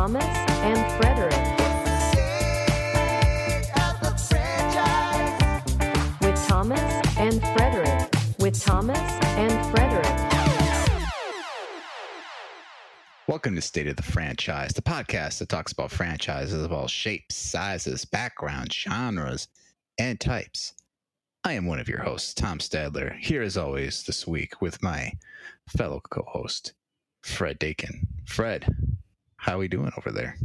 Thomas and Frederick. With Thomas and Frederick. With Thomas and Frederick. Welcome to State of the Franchise, the podcast that talks about franchises of all shapes, sizes, backgrounds, genres, and types. I am one of your hosts, Tom Stadler, here as always this week with my fellow co host, Fred Dakin. Fred, how are we doing over there?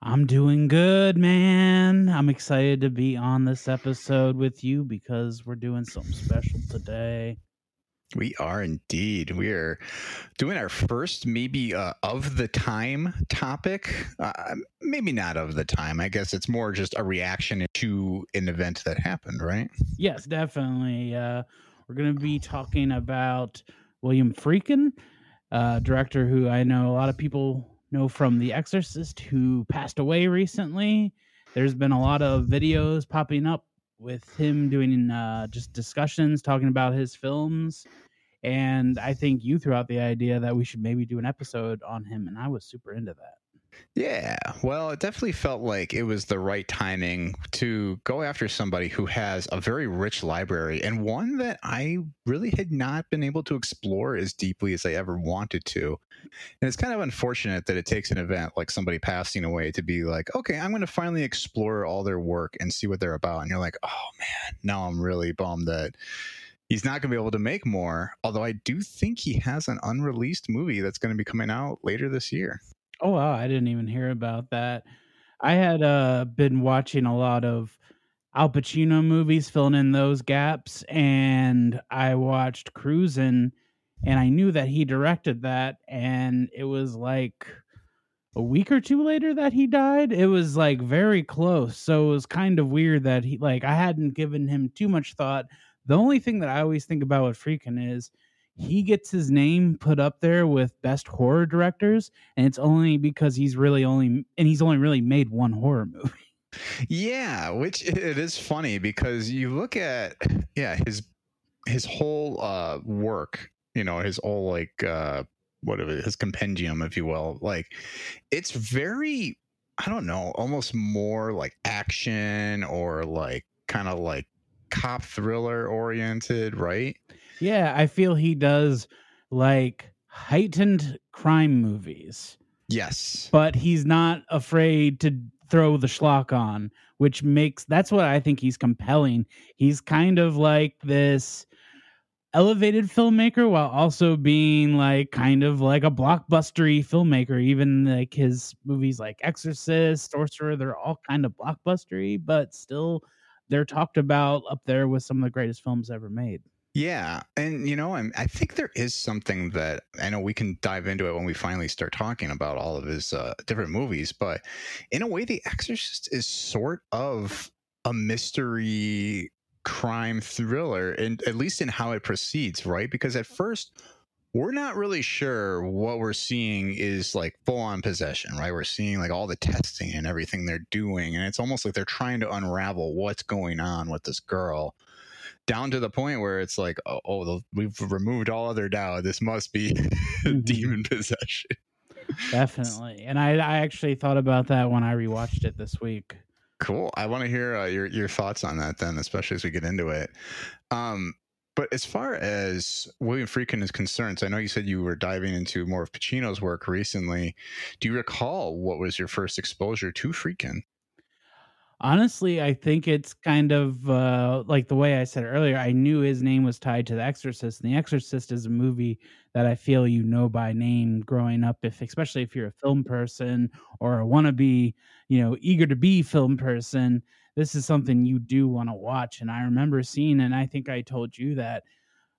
I'm doing good, man. I'm excited to be on this episode with you because we're doing something special today. We are indeed. We are doing our first, maybe uh, of the time topic. Uh, maybe not of the time. I guess it's more just a reaction to an event that happened, right? Yes, definitely. Uh, we're going to be talking about William Friedkin, uh, director who I know a lot of people know from The Exorcist, who passed away recently. There's been a lot of videos popping up with him doing uh, just discussions talking about his films. And I think you threw out the idea that we should maybe do an episode on him, and I was super into that. Yeah, well, it definitely felt like it was the right timing to go after somebody who has a very rich library and one that I really had not been able to explore as deeply as I ever wanted to. And it's kind of unfortunate that it takes an event like somebody passing away to be like, okay, I'm going to finally explore all their work and see what they're about. And you're like, oh man, now I'm really bummed that he's not going to be able to make more. Although I do think he has an unreleased movie that's going to be coming out later this year. Oh wow, I didn't even hear about that. I had uh been watching a lot of Al Pacino movies, filling in those gaps, and I watched Cruising, and I knew that he directed that, and it was like a week or two later that he died. It was like very close, so it was kind of weird that he like I hadn't given him too much thought. The only thing that I always think about with Friedkin' is he gets his name put up there with best horror directors and it's only because he's really only and he's only really made one horror movie Yeah, which it is funny because you look at yeah, his his whole uh work, you know, his whole like uh whatever his compendium if you will. Like it's very I don't know, almost more like action or like kind of like cop thriller oriented, right? Yeah i feel he does like heightened crime movies. Yes. but he's not afraid to throw the schlock on which makes that's what i think he's compelling. He's kind of like this elevated filmmaker while also being like kind of like a blockbustery filmmaker. Even like his movies like exorcist sorcerer they're all kind of blockbustery but still they're talked about up there with some of the greatest films ever made Yeah, and you know, I'm, I think there is something that I know we can dive into it when we finally start talking about all of his uh, different movies. But in a way, The Exorcist is sort of a mystery crime thriller, and at least in how it proceeds, right? Because at first, we're not really sure what we're seeing is like full on possession, right? We're seeing like all the testing and everything they're doing, and it's almost like they're trying to unravel what's going on with this girl down to the point where it's like, oh, oh we've removed all other doubt. This must be Mhm. demon possession. Definitely. And I, I actually thought about that when I rewatched it this week. Cool. I want to hear uh, your your thoughts on that then, especially as we get into it. Um, but as far as William Friedkin is concerned, so I know you said you were diving into more of Pacino's work recently. Do you recall what was your first exposure to Friedkin? Honestly, I think it's kind of uh, like the way I said earlier. I knew his name was tied to The Exorcist, and The Exorcist is a movie that I feel you know by name growing up. If especially if you're a film person or a wannabe, you know, eager to be film person, this is something you do want to watch. And I remember seeing, and I think I told you that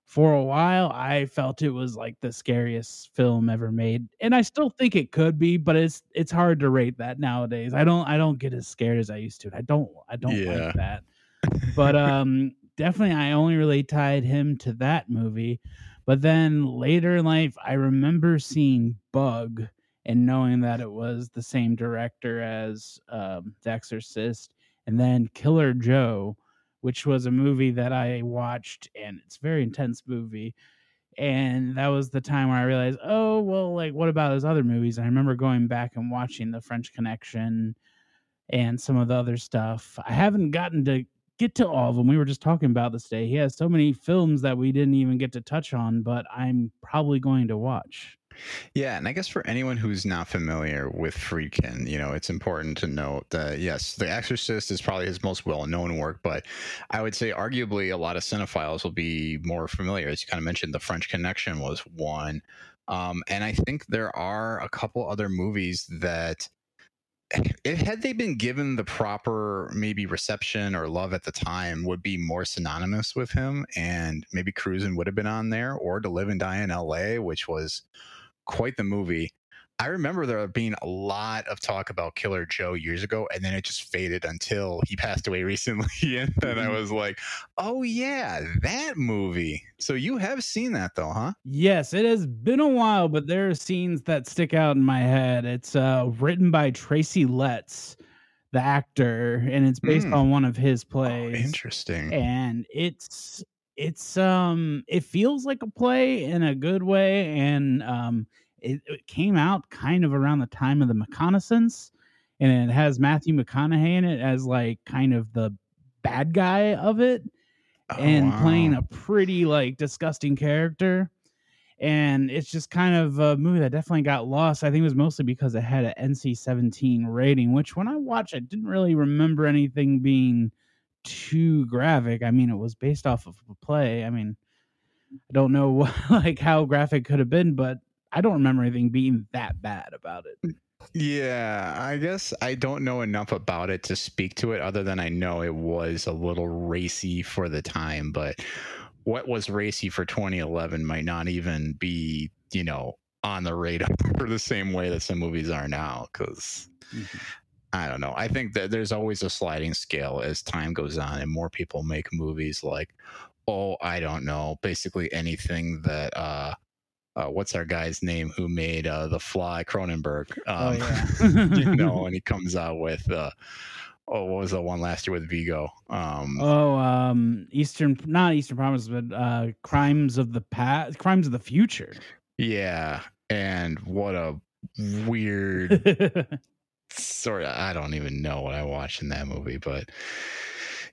for a while I felt it was like the scariest film ever made. And I still think it could be, but it's it's hard to rate that nowadays. I don't I don't get as scared as I used to. I don't I don't Yeah. like that. But um definitely I only really tied him to that movie. But then later in life I remember seeing Bug and knowing that it was the same director as um The Exorcist and then Killer Joe which was a movie that I watched, and it's a very intense movie. and that was the time where I realized, oh well, like what about his other movies? I remember going back and watching The French Connection and some of the other stuff. I haven't gotten to get to all of them. We were just talking about this day. He has so many films that we didn't even get to touch on, but I'm probably going to watch. Yeah, and I guess for anyone who's not familiar with Friedkin, you know, it's important to note that yes, The Exorcist is probably his most well-known work, but I would say arguably a lot of cinephiles will be more familiar. As you kind of mentioned, The French Connection was one, um, and I think there are a couple other movies that if had they been given the proper maybe reception or love at the time would be more synonymous with him and maybe cruising would have been on there or to live and die in la which was quite the movie I remember there being a lot of talk about Killer Joe years ago, and then it just faded until he passed away recently. And then I Mhm. was like, oh, yeah, that movie. So you have seen that, though, huh? Yes, it has been a while, but there are scenes that stick out in my head. It's uh, written by Tracy Letts, the actor, and it's based Mm. on one of his Oh, plays. interesting. and it's it's um it feels like a play in a good way and um it, it came out kind of around the time of the McConaissance and it has matthew mcconaughey in it as like kind of the bad guy of it Oh, and playing a pretty like disgusting character and it's just kind of a movie that definitely got lost. I think it was mostly because it had an nc-17 rating which when i watched i didn't really remember anything being too graphic. I mean it was based off of a play. I mean i don't know what, like how graphic could have been but i don't remember anything being that bad about it. Yeah, I guess I don't know enough about it to speak to it other than I know it was a little racy for the time, but what was racy for 2011 might not even be, you know, on the radar for the same way that some movies are now cuz I don't know. I think that there's always a sliding scale as time goes on and more people make movies like oh, I don't know, basically anything that uh uh, what's our guy's name who made uh, the Fly Cronenberg? Oh, Um, yeah. you know, and he comes out with uh, oh, what was the one last year with Viggo? Um, oh um eastern not eastern promise but uh crimes of the past crimes of the future yeah, and what a weird sort of. I don't even know what I watched in that movie, but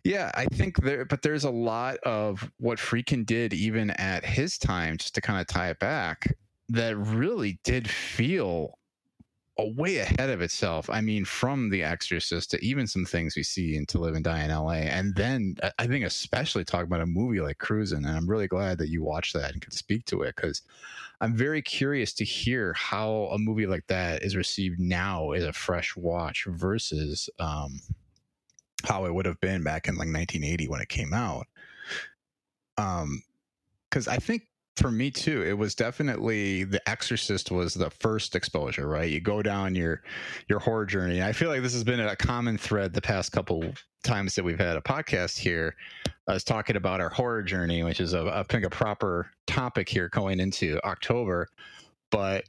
yeah, I think there. But there's a lot of what Friedkin did even at his time, just to kind of tie it back, that really did feel way ahead of itself. I mean, from The Exorcist to even some things we see in To Live and Die in LA. And then I- I think, especially talking about a movie like Cruising. And I'm really glad that you watched that and could speak to it because I'm very curious to hear how a movie like that is received now as a fresh watch versus um, how it would have been back in like 1980 when it came out. Um, because I think for me too, it was definitely The Exorcist was the first exposure, right? You go down your your horror journey. I feel like this has been a common thread the past couple times that we've had a podcast here. I was talking about our horror journey, which is a, I think a proper topic here going into October. But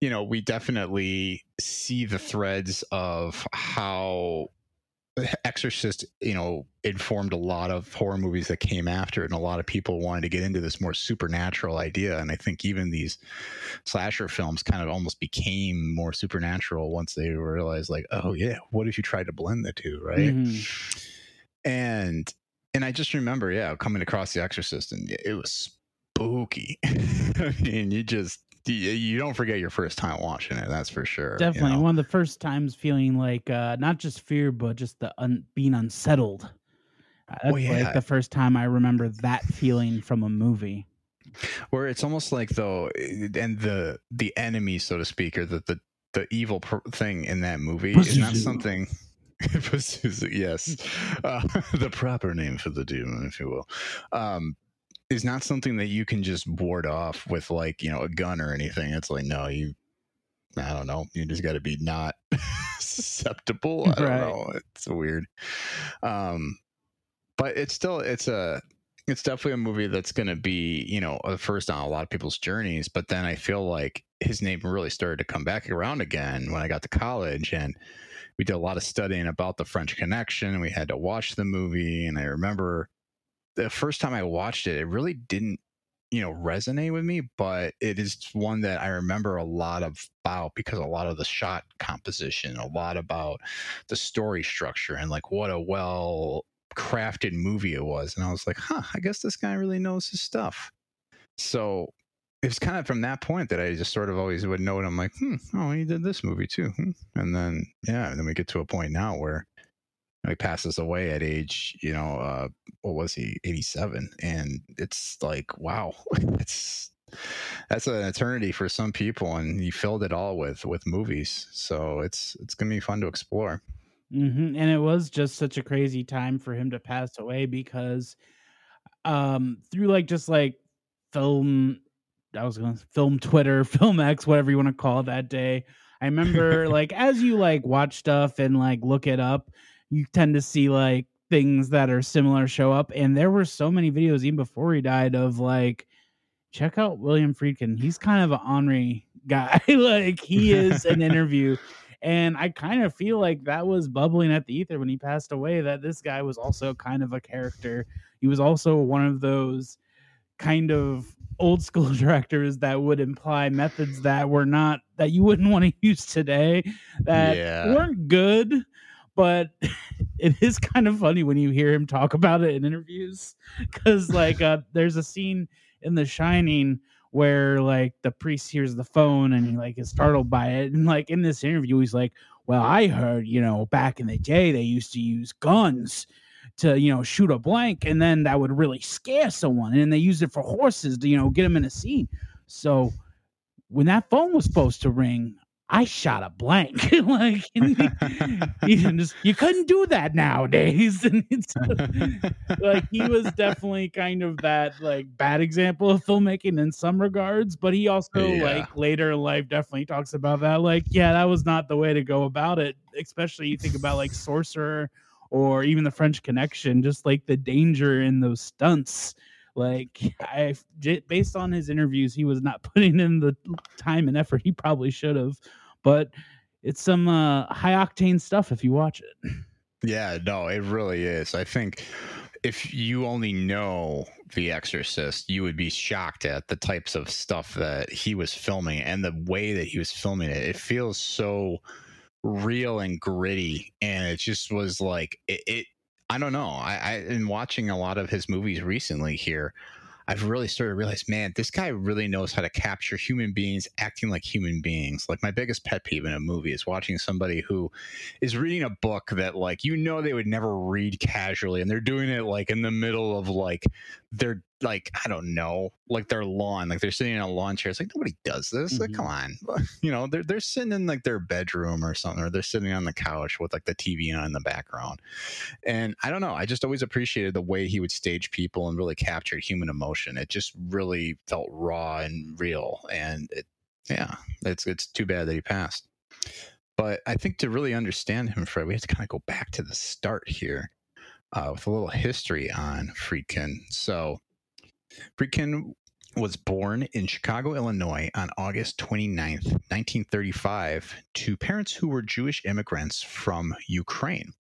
you know, we definitely see the threads of how Exorcist, you know, informed a lot of horror movies that came after it, and a lot of people wanted to get into this more supernatural idea. And I think even these slasher films kind of almost became more supernatural once they realized, like, oh yeah, what if you tried to blend the two, right? Mhm. And and I just remember, yeah, coming across The Exorcist, and it was spooky. I mean, you just you, you don't forget your first time watching it. That's for sure. you definitely know? one of the first times feeling like uh not just fear but just the un- being unsettled Uh, that's yeah. like the first time i remember that feeling from a movie where it's almost like though and the the enemy so to speak or the the, the evil pr- thing in that movie is not something yes uh, the proper name for the demon if you will um is not something that you can just ward off with like you know a gun or anything. It's like no you i don't know. You just got to be not susceptible. I don't Right. know. It's weird. Um but it's still it's a it's definitely a movie that's going to be you know the first on a lot of people's journeys but then i feel like his name really started to come back around again when i got to college and we did a lot of studying about the french connection. And we had to watch the movie and i remember the first time i watched it it really didn't you know resonate with me but it is one that i remember a lot about because a lot of the shot composition a lot about the story structure and like what a well crafted movie it was and i was like huh i guess this guy really knows his stuff so it's kind of from that point that i just sort of always would note i'm like hmm oh he did this movie too hmm. and then yeah and then we get to a point now where he passes away at age, you know, uh, what was he, 87? And it's like, wow, it's that's an eternity for some people, and he filled it all with with movies. So it's it's gonna be fun to explore. hmm And it was just such a crazy time for him to pass away because, um, through like just like film, I was going to film Twitter, film X, whatever you want to call it that day. I remember like as you like watch stuff and like look it up, you tend to see like things that are similar show up. And there were so many videos even before he died of like, check out William Friedkin. He's kind of an Henri guy. like he is an interview. And I kind of feel like that was bubbling at the ether when he passed away, that this guy was also kind of a character. He was also one of those kind of old school directors that would imply methods that were not that you wouldn't want to use today that Yeah. weren't good but it is kind of funny when you hear him talk about it in interviews because like uh, there's a scene in the shining where like the priest hears the phone and he like is startled by it. And like in this interview he's like well i heard you know back in the day they used to use guns to you know shoot a blank and then that would really scare someone and they used it for horses to you know get them in a scene. So when that phone was supposed to ring i shot a blank. Like you, just, you couldn't do that nowadays. And it's like he was definitely kind of that like bad example of filmmaking in some regards but he also Yeah. like later in life definitely talks about that like yeah that was not the way to go about it especially you think about like sorcerer or even the french connection just like the danger in those stunts like i based on his interviews he was not putting in the time and effort he probably should have but it's some uh, high octane stuff if you watch it Yeah, no, it really is. I think if you only know The Exorcist, you would be shocked at the types of stuff that he was filming and the way that he was filming it. It feels so real and gritty, and it just was like it. it I don't know. I, I in watching a lot of his movies recently here. I've really started to realize, man, this guy really knows how to capture human beings acting like human beings. Like my biggest pet peeve in a movie is watching somebody who is reading a book that like you know they would never read casually and they're doing it like in the middle of like their like I don't know like their lawn like they're sitting in a lawn chair. It's like nobody does this. Like Mhm. come on. You know they're they're sitting in like their bedroom or something or they're sitting on the couch with like the TV on in the background. And I don't know I just always appreciated the way he would stage people and really capture human emotion. It just really felt raw and real and it yeah it's it's too bad that he passed. But I think to really understand him, Fred, we have to kind of go back to the start here uh, with a little history on Friedkin. So, Friedkin was born in Chicago, Illinois on August 29th, 1935, to parents who were Jewish immigrants from Ukraine.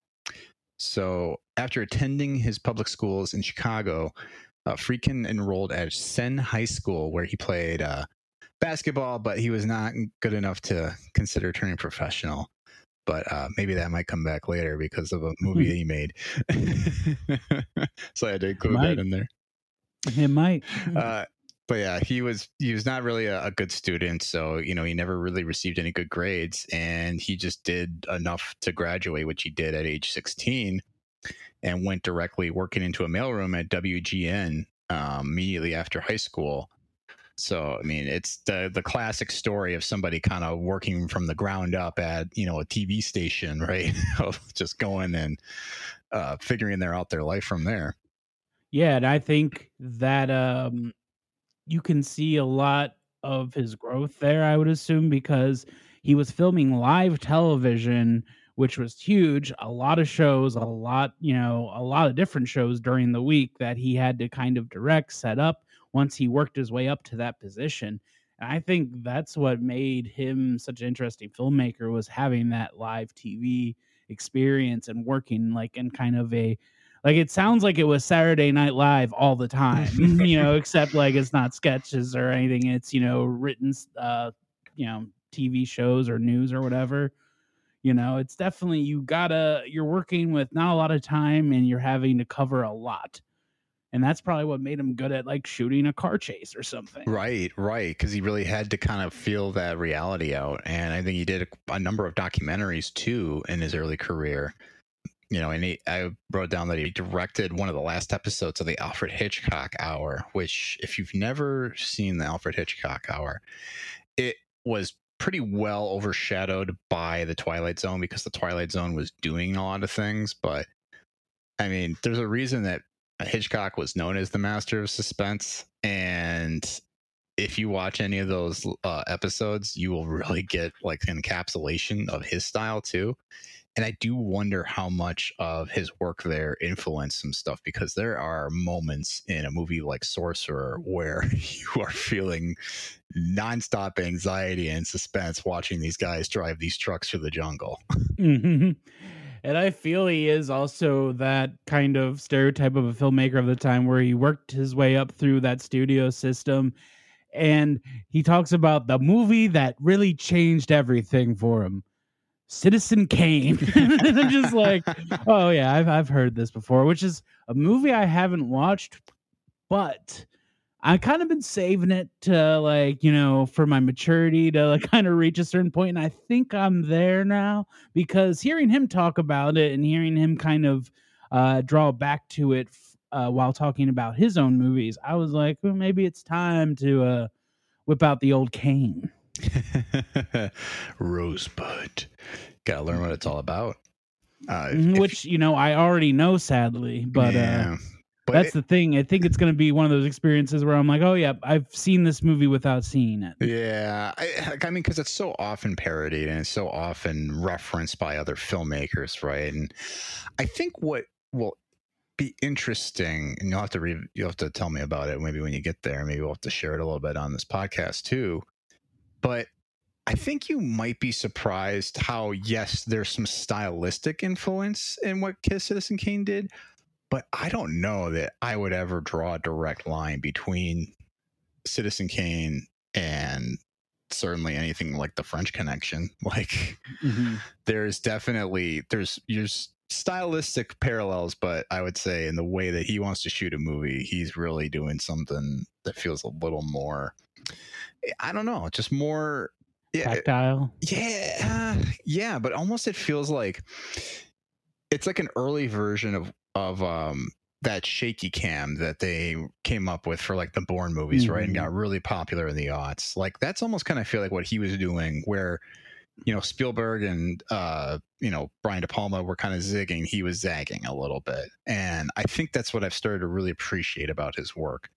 So, after attending his public schools in Chicago, uh, Friedkin enrolled at Senn High School, where he played uh, basketball, but he was not good enough to consider turning professional. But uh, maybe that might come back later because of a movie that he made. so I had to include that in there. it might Uh, but yeah, he was he was not really a, a good student, so you know he never really received any good grades, and he just did enough to graduate, which he did at age sixteen, and went directly working into a mailroom at WGN um, immediately after high school. So I mean, it's the the classic story of somebody kind of working from the ground up at you know a TV station, right? just going and uh, figuring their out their life from there. Yeah, and I think that um you can see a lot of his growth there, I would assume, because he was filming live television, which was huge, a lot of shows, a lot, you know, a lot of different shows during the week that he had to kind of direct, set up once he worked his way up to that position. And I think that's what made him such an interesting filmmaker was having that live TV experience and working like in kind of a Like it sounds like it was Saturday Night Live all the time, you know, except like it's not sketches or anything. It's you know written, uh, you know, TV shows or news or whatever. You know, it's definitely you gotta you're working with not a lot of time and you're having to cover a lot and that's probably what made him good at like shooting a car chase or something. Right, right, because he really had to kind of feel that reality out, and I think he did a, a number of documentaries too in his early career. You know, and he, I wrote down that he directed one of the last episodes of the Alfred Hitchcock Hour, which, if you've never seen the Alfred Hitchcock Hour, it was pretty well overshadowed by the Twilight Zone because the Twilight Zone was doing a lot of things, but I mean, there's a reason that Hitchcock was known as the master of suspense, and if you watch any of those uh, episodes, you will really get like an encapsulation of his style too. And I do wonder how much of his work there influenced some stuff because there are moments in a movie like Sorcerer where you are feeling nonstop anxiety and suspense watching these guys drive these trucks through the jungle. Mm-hmm. And I feel he is also that kind of stereotype of a filmmaker of the time where he worked his way up through that studio system. And he talks about the movie that really changed everything for him. Citizen Kane. and I'm just like, oh yeah, I've I've heard this before, which is a movie I haven't watched, but I kind of been saving it to like, you know, for my maturity to like kind of reach a certain point. point, and I think I'm there now because hearing him talk about it and hearing him kind of uh, draw back to it uh, while talking about his own movies, I was like, well, maybe it's time to uh, whip out the old cane. Rosebud. Gotta learn what it's all about. Uh, mm, Which, you know, I already know sadly, but yeah. uh but that's it, the thing. I think it's going to be one of those experiences where I'm like, oh yeah, I've seen this movie without seeing it. Yeah, I, I mean, because it's so often parodied and it's so often referenced by other filmmakers, right? And I think what will be interesting, and you'll have to read, you'll have to tell me about it maybe when you get there. Maybe we'll have to share it a little bit on this podcast too. But I think you might be surprised how yes, there's some stylistic influence in what Kiss Citizen Kane did but I don't know that I would ever draw a direct line between Citizen Kane and certainly anything like the French Connection. Like mm-hmm. there's definitely there's there's stylistic parallels, but I would say in the way that he wants to shoot a movie, he's really doing something that feels a little more. I don't know, just more tactile. Yeah, yeah, but almost it feels like it's like an early version of of um that shaky cam that they came up with for like the Bourne movies, mm-hmm. right? And got mm-hmm. really popular in the aughts. Like that's almost kind of feel like what he was doing, where you know Spielberg and uh, you know Brian De Palma were kind of zigging, he was zagging a little bit, and I think that's what I've started to really appreciate about his work.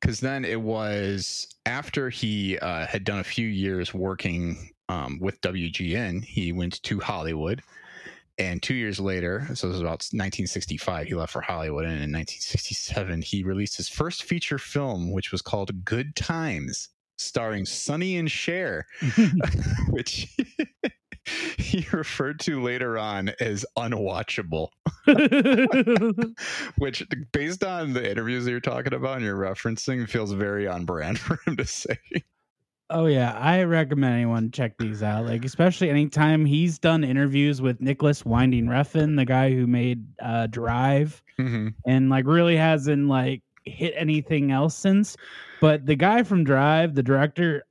Because then it was after he uh, had done a few years working um, with WGN, he went to Hollywood and two years later, so this was about 1965, he left for Hollywood. And in 1967, he released his first feature film, which was called Good Times, starring Sonny and Cher, which he referred to later on as unwatchable. which, based on the interviews that you're talking about and you're referencing, feels very on brand for him to say. Oh yeah, I recommend anyone check these out. Like especially anytime he's done interviews with Nicolas Winding Refn, the guy who made uh, Drive, mm-hmm. and like really hasn't like hit anything else since. But the guy from Drive, the director,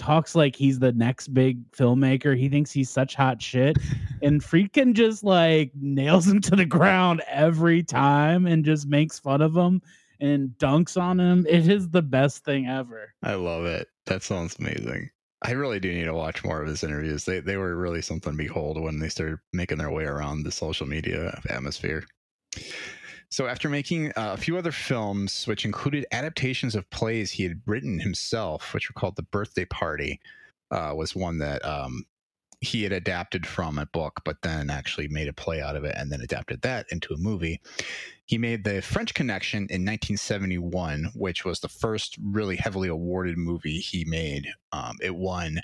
talks like he's the next big filmmaker. He thinks he's such hot shit, and Friedkin just like nails him to the ground every time and just makes fun of him and dunks on him. It is the best thing ever. I love it. That sounds amazing. I really do need to watch more of his interviews. They they were really something to behold when they started making their way around the social media atmosphere. So after making uh, a few other films, which included adaptations of plays he had written himself, which were called The Birthday Party, uh, was one that um, he had adapted from a book, but then actually made a play out of it and then adapted that into a movie. He made The French Connection in 1971, which was the first really heavily awarded movie he made. Um, it won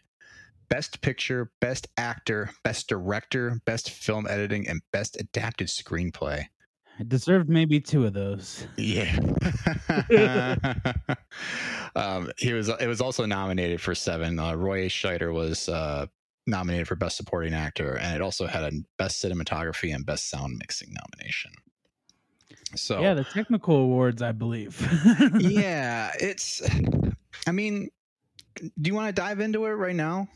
Best Picture, Best Actor, Best Director, Best Film Editing, and Best Adapted Screenplay. It deserved maybe two of those. Yeah. um, he was. It was also nominated for seven. Uh, Roy Scheider was uh, nominated for best supporting actor, and it also had a best cinematography and best sound mixing nomination. So Yeah, the technical awards, I believe. yeah, it's. I mean, do you want to dive into it right now?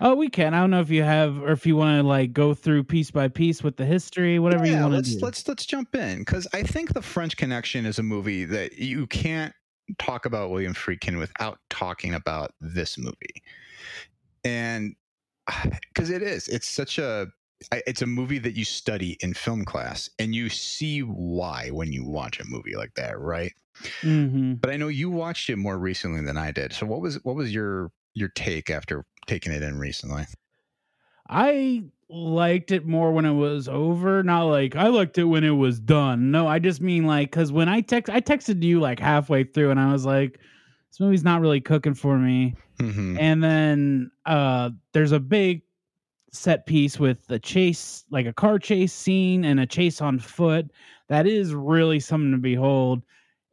Oh, we can. I don't know if you have, or if you want to like go through piece by piece with the history, whatever you want to do. let's let's jump in because I think the French Connection is a movie that you can't talk about William Friedkin without talking about this movie, and because it is, it's such a it's a movie that you study in film class and you see why when you watch a movie like that, right? hmm But I know you watched it more recently than I did. So what was what was your your take after taking it in recently? I liked it more when it was over. Not like I liked it when it was done. No, I just mean like because when I text, I texted you like halfway through, and I was like, "This movie's not really cooking for me." Mhm. and then uh there's a big set piece with a chase like a car chase scene and a chase on foot that is really something to behold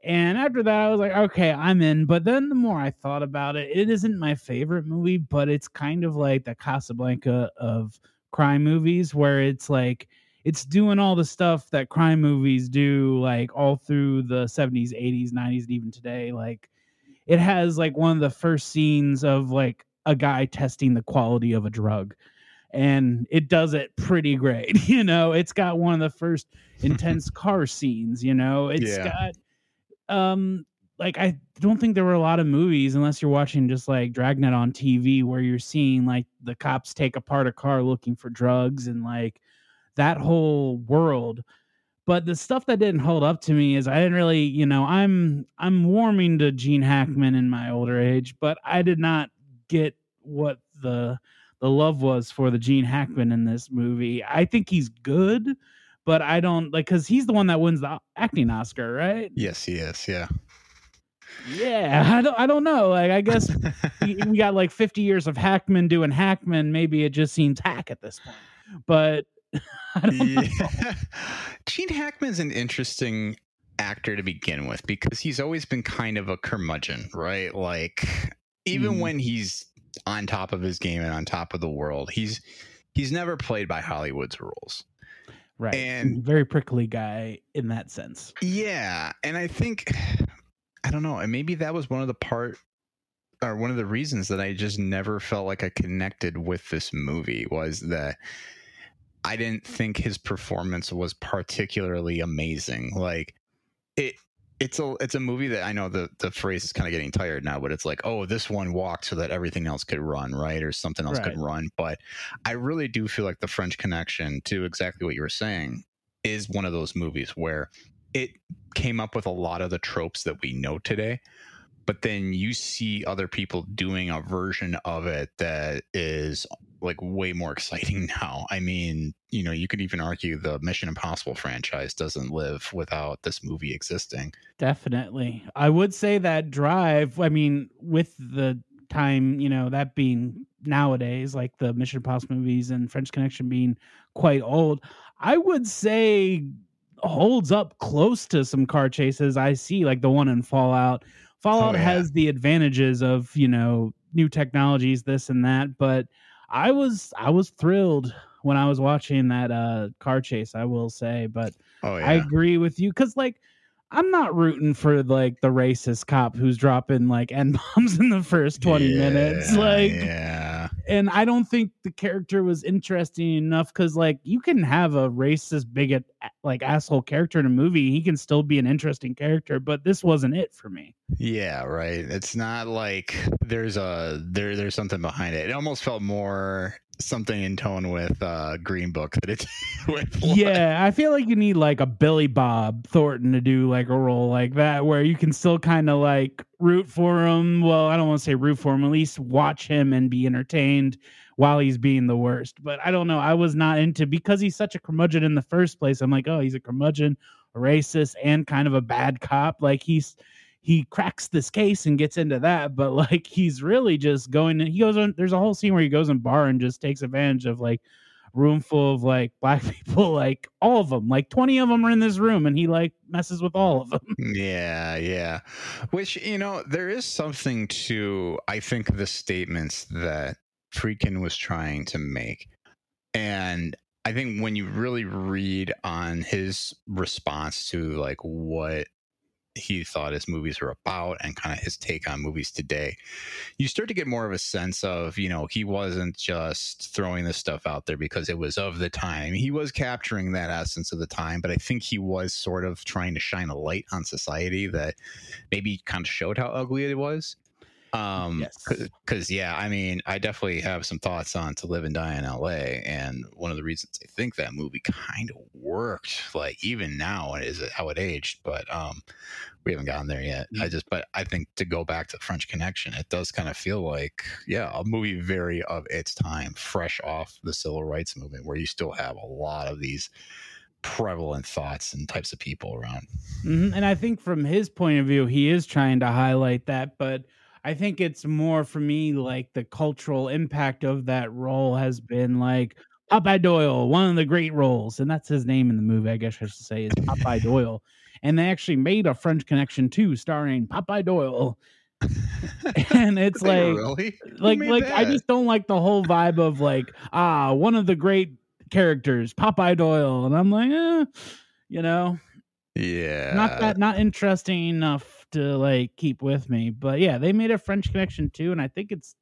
and after that i was like okay i'm in. But then the more i thought about it it isn't my favorite movie but it's kind of like the casablanca of crime movies where it's like it's doing all the stuff that crime movies do like all through the 70s 80s 90s and even today. Like it has like one of the first scenes of like a guy testing the quality of a drug. And it does it pretty great you know? It's got one of the first intense car scenes you know? It's Yeah. got um like i don't think there were a lot of movies unless you're watching just like dragnet on tv where you're seeing like the cops take apart a car looking for drugs and like that whole world but the stuff that didn't hold up to me is I didn't really, you know, I'm I'm warming to Gene Hackman in my older age, but I did not get what the the love was for the Gene Hackman in this movie. I think he's good, but I don't like because he's the one that wins the acting Oscar, right? Yes, he is. Yeah. Yeah, I don't I don't know. Like I guess we, got like 50 years of Hackman doing Hackman. Maybe it just seems hack at this point, but I don't know. yeah. Gene Hackman's an interesting actor to begin with because he's always been kind of a curmudgeon, right? Like even Mhm. when he's on top of his game and on top of the world, he's he's never played by Hollywood's rules. Right. And- very prickly guy in that sense. Yeah, and I think I don't know, and maybe that was one of the part or one of the reasons that I just never felt like I connected with this movie was that I didn't think his performance was particularly amazing. Like it it's a it's a movie that I know the the phrase is kind of getting tired now, but it's like, oh, this one walked so that everything else could run, right? Or something else could run. But I really do feel like the French Connection, to exactly what you were saying, is one of those movies where it came up with a lot of the tropes that we know today. But then you see other people doing a version of it that is like way more exciting now. I mean, you know, you could even argue the Mission Impossible franchise doesn't live without this movie existing. Definitely. I would say that Drive, I mean, with the time, you know, that being nowadays, like the Mission Impossible movies and French Connection being quite old, I would say holds up close to some car chases I see, like the one in Fallout. Fallout yeah. has the advantages of, you know, new technologies, this and that, but I was I was thrilled when I was watching that uh car chase, I will say, but Oh I agree with you because, like, I'm not rooting for like the racist cop who's dropping like n bombs in the first 20 minutes. Like, yeah. And I don't think the character was interesting enough because, like, you can have a racist, bigot, like asshole character in a movie. He can still be an interesting character, but this wasn't it for me. Yeah, right. It's not like there's a there there's something behind it. It almost felt more something in tone with uh Green Book that it with yeah, I feel like you need like a Billy Bob Thornton to do like a role like that where you can still kind of like root for him. Well, I don't want to say root for him, at least watch him and be entertained while he's being the worst. But I don't know. I was not into because he's such a curmudgeon in the first place. I'm like, oh, he's a curmudgeon, a racist, and kind of a bad cop. Like he's he cracks this case and gets into that, but like he's really just going he goes on there's a whole scene where he goes in bar and just takes advantage of like room full of like black people, like all of them, like 20 of them are in this room and he like messes with all of them. Mm, yeah, yeah. Which, you know, there is something to, I think, the statements that Friedkin was trying to make. And I think when you really read on his response to like what he thought his movies were about and kind of his take on movies today, you start to get more of a sense of, you know, he wasn't just throwing this stuff out there because it was of the time. He was capturing that essence of the time, but I think he was sort of trying to shine a light on society that maybe kind of showed how ugly it was. Um, Yes. because yeah, I mean, I definitely have some thoughts on To Live and Die in L.A. And one of the reasons I think that movie kind of worked, like even now, is how it aged. But um, we haven't gotten there yet. I just, but I think to go back to French Connection, it does kind of feel like, yeah, a movie very of its time, fresh off the civil rights movement, where you still have a lot of these prevalent thoughts and types of people around. Mhm, And I think from his point of view, he is trying to highlight that, but I think it's more for me like the cultural impact of that role has been like Popeye Doyle, one of the great roles, and that's his name in the movie. I guess I should say is Popeye Doyle, and they actually made a French Connection too, starring Popeye Doyle, and it's like really? Like like I just don't like the whole vibe of like ah one of the great characters Popeye Doyle, and I'm like eh, you know? Yeah, not that not interesting enough to like keep with me but yeah they made a french connection too and i think it's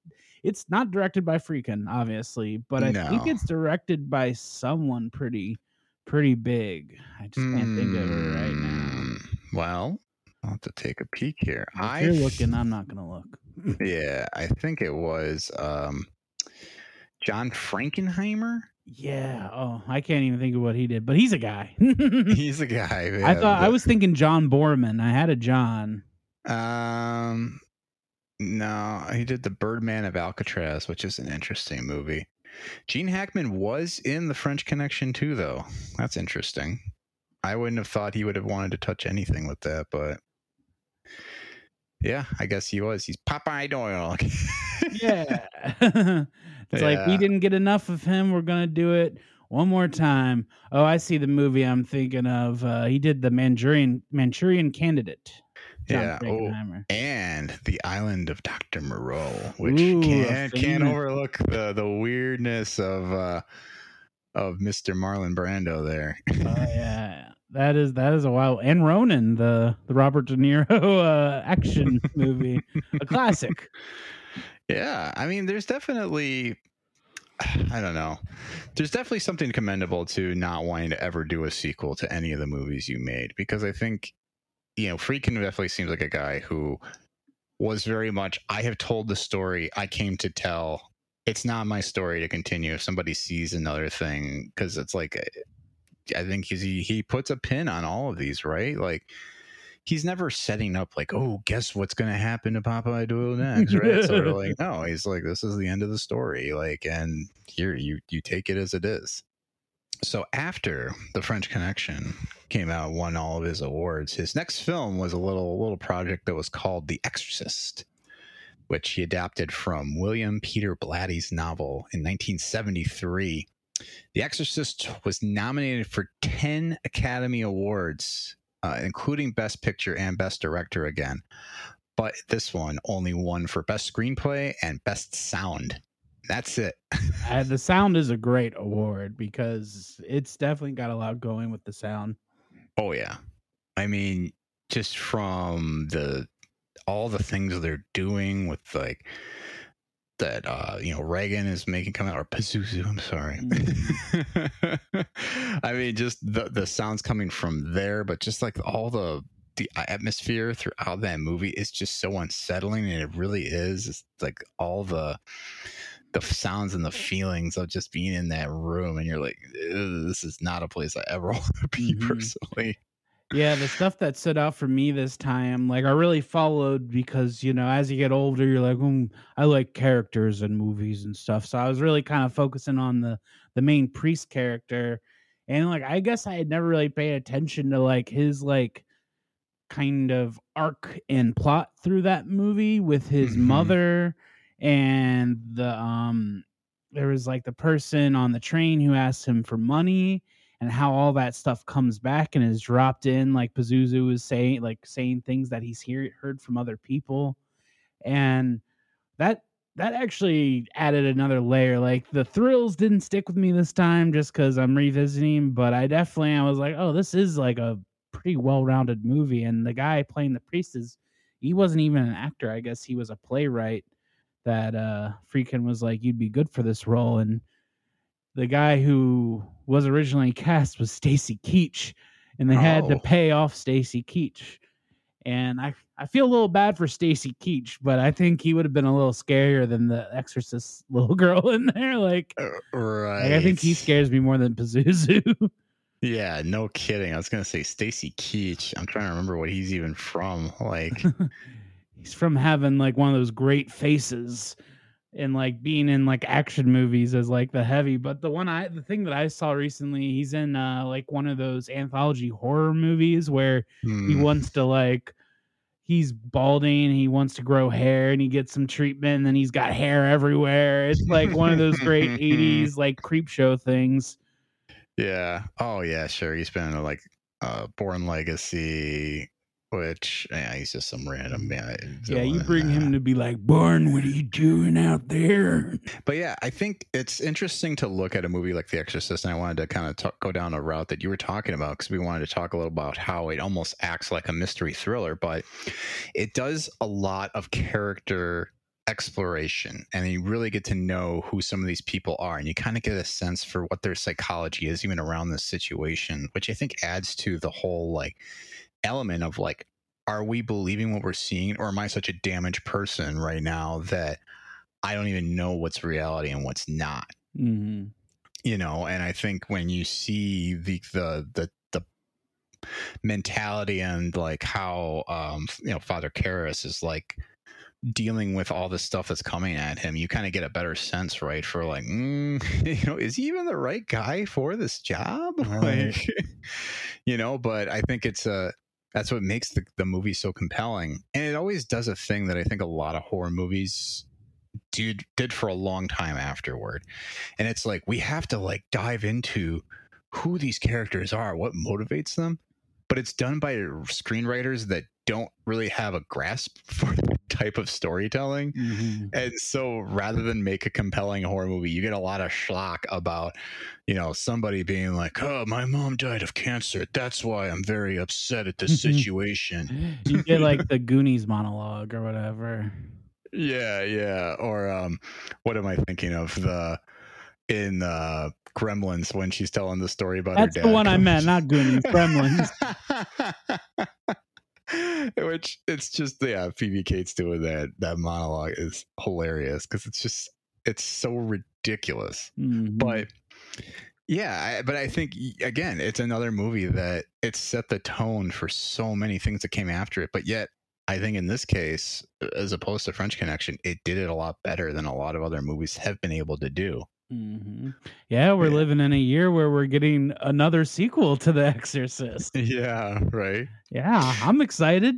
it's not directed by Friedkin obviously but i think it's directed by someone pretty pretty big i just can't think of it right now Mm, Well, I'll have to take a peek here. if I you're looking i'm not gonna look yeah, I think it was um, John Frankenheimer. Yeah oh i can't even think of what he did but he's a guy He's a guy. i thought i was thinking john Boorman i had a john Um, no, he did the Birdman of Alcatraz, which is an interesting movie. Gene Hackman was in the French Connection too, though. That's interesting. I wouldn't have thought he would have wanted to touch anything with that, but yeah, I guess he was. He's Popeye Doyle. yeah it's like we didn't get enough of him we're gonna do it one more time oh i see the movie i'm thinking of uh he did the manchurian manchurian candidate John Yeah, oh, and the island of Dr. Moreau, which Ooh, can't can't overlook the the weirdness of uh of Mr. Marlon Brando there. oh yeah that is that is a wild and Ronin the the robert de niro uh action movie. A classic. Yeah, I mean, there's definitely, I don't know, there's definitely something commendable to not wanting to ever do a sequel to any of the movies you made because I think, you know, Friedkin definitely seems like a guy who was very much, I have told the story I came to tell. It's not my story to continue. If somebody sees another thing because it's like, I think he's, he, he puts a pin on all of these, right? Like, he's never setting up like, oh, guess what's going to happen to Popeye Doyle next, right? sort of like, no, he's like, this is the end of the story, like, and here you you take it as it is. So after the French Connection came out, won all of his awards, his next film was a little little project that was called The Exorcist, which he adapted from William Peter Blatty's novel in 1973. The Exorcist was nominated for 10 Academy Awards, uh, including Best Picture and Best Director again. But this one only won for Best Screenplay and Best Sound. That's it. uh, the sound is a great award because it's definitely got a lot going with the sound Oh yeah. I mean, just from the all the things they're doing with like that uh you know Regan is making come out or Pazuzu, I'm sorry. I mean just the the sounds coming from there, but just like all the the atmosphere throughout that movie is just so unsettling and it really is it's like all the the sounds and the feelings of just being in that room and you're like this is not a place i ever want to be Mhm. personally Yeah, the stuff that stood out for me this time, like I really followed because you know, as you get older, you're like, mm, I like characters and movies and stuff. So I was really kind of focusing on the the main priest character, and like I guess I had never really paid attention to like his like kind of arc and plot through that movie with his Mhm. mother and the um there was like the person on the train who asked him for money and how all that stuff comes back and is dropped in like Pazuzu is saying like saying things that he's hear, heard from other people. And that that actually added another layer like the thrills didn't stick with me this time just cuz I'm revisiting but I definitely I was like oh this is like a pretty well-rounded movie and the guy playing the priest is he wasn't even an actor I guess he was a playwright that uh Friedkin was like you'd be good for this role and the guy who was originally cast was Stacy Keach and they had to Oh. pay off Stacy Keach and I I feel a little bad for Stacy Keach but I think he would have been a little scarier than the exorcist little girl in there like, Uh, right. like I think he scares me more than Pazuzu Yeah, no kidding. I was gonna say Stacy Keach. I'm trying to remember what he's even from. Like, he's from having like one of those great faces and like being in like action movies as like the heavy but the one i the thing that i saw recently he's in uh like one of those anthology horror movies where he hmm, wants to like he's balding he wants to grow hair and he gets some treatment and then he's got hair everywhere it's like one of those great 80s like creep show things yeah. Oh yeah, sure. He's been in like uh Bourne Legacy, which yeah, he's just some random yeah. yeah you bring Uh, him to be like born what are you doing out there But yeah, I think it's interesting to look at a movie like The Exorcist, and I wanted to kind of talk, go down a route that you were talking about because we wanted to talk a little about how it almost acts like a mystery thriller, but it does a lot of character exploration, and you really get to know who some of these people are, and you kind of get a sense for what their psychology is, even around this situation, which I think adds to the whole like element of like, are we believing what we're seeing, or am I such a damaged person right now that I don't even know what's reality and what's not. hmm You know, and I think when you see the the the the mentality and like how um you know Father Karras is like dealing with all the stuff that's coming at him, you kind of get a better sense, right? For like, mm, you know, is he even the right guy for this job? Right. Like, you know, but I think it's a that's what makes the, the movie so compelling. And it always does a thing that I think a lot of horror movies did did for a long time afterward. And it's like we have to like dive into who these characters are, what motivates them. But it's done by screenwriters that don't really have a grasp for type of storytelling. hmm And so rather than make a compelling horror movie, you get a lot of schlock about, you know, somebody being like, oh, my mom died of cancer. That's why I'm very upset at this situation. you get like the Goonies monologue or whatever. yeah, yeah. Or um, what am I thinking of? The in uh Gremlins when she's telling the story about That's her the dad. one I coming- meant, not Goonies, Gremlins. Which it's just yeah, Phoebe Cates doing that that monologue is hilarious because it's just it's so ridiculous. Mhm. but yeah I, but i think again it's another movie that it set the tone for so many things that came after it but yet i think in this case as opposed to french connection it did it a lot better than a lot of other movies have been able to do Mhm. yeah, we're Yeah. living in a year where we're getting another sequel to The Exorcist. yeah right Yeah, I'm excited.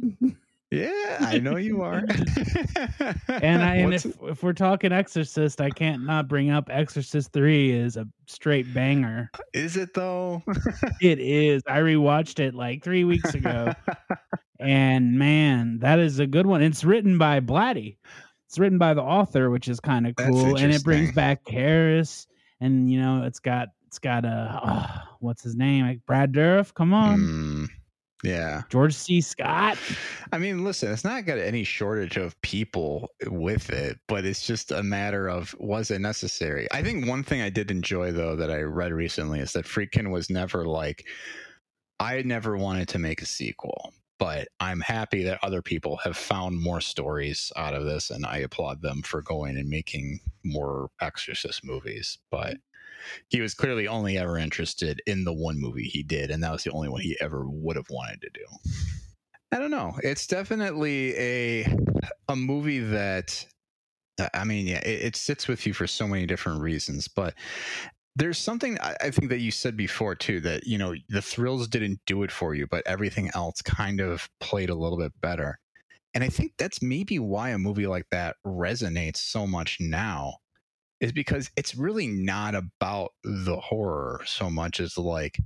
yeah i know you are And I and What's- if if we're talking Exorcist, I can't not bring up Exorcist 3 is a straight banger. is it though It is. I rewatched it like 3 weeks ago. and man, that is a good one. It's written by Blatty. It's written by the author, which is kind of cool, and it brings back Karras, and you know, it's got it's got a uh, what's his name, like Brad Dourif. Come on, Mm, yeah George C. Scott. I mean, listen, it's not got any shortage of people with it, but it's just a matter of was it necessary? I think one thing I did enjoy though that I read recently is that Friedkin was never like I never wanted to make a sequel, but I'm happy that other people have found more stories out of this and I applaud them for going and making more exorcist movies, but he was clearly only ever interested in the one movie he did and that was the only one he ever would have wanted to do. I don't know. It's definitely a a movie that I mean, yeah, it, it sits with you for so many different reasons, but there's something I, think that you said before too that you know the thrills didn't do it for you, but everything else kind of played a little bit better. And I think that's maybe why a movie like that resonates so much now is because it's really not about the horror so much as like,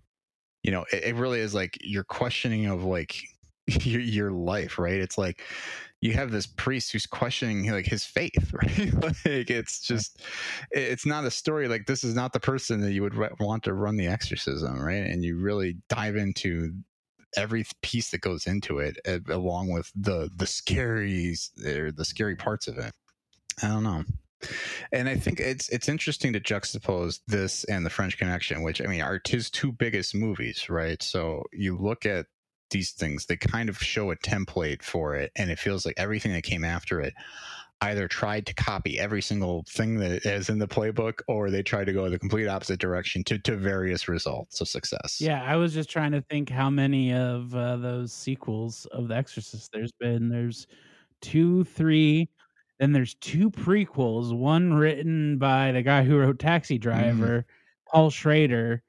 you know, it, it really is like you're questioning of like your your life, right? It's like you have this priest who's questioning like his faith, right? like it's just it's not a story like this is not the person that you would re- want to run the exorcism, right? And you really dive into every piece that goes into it uh, along with the the scary or the scary parts of it. I don't know. And I think it's it's interesting to juxtapose this and the French Connection, which I mean are his two biggest movies, right? So you look at these things, they kind of show a template for it, and it feels like everything that came after it either tried to copy every single thing that is in the playbook or they tried to go the complete opposite direction to, to various results of success. Yeah, I was just trying to think how many of uh, those sequels of The Exorcist there's been. There's two, three, then there's two prequels, one written by the guy who wrote Taxi Driver, Paul Schrader,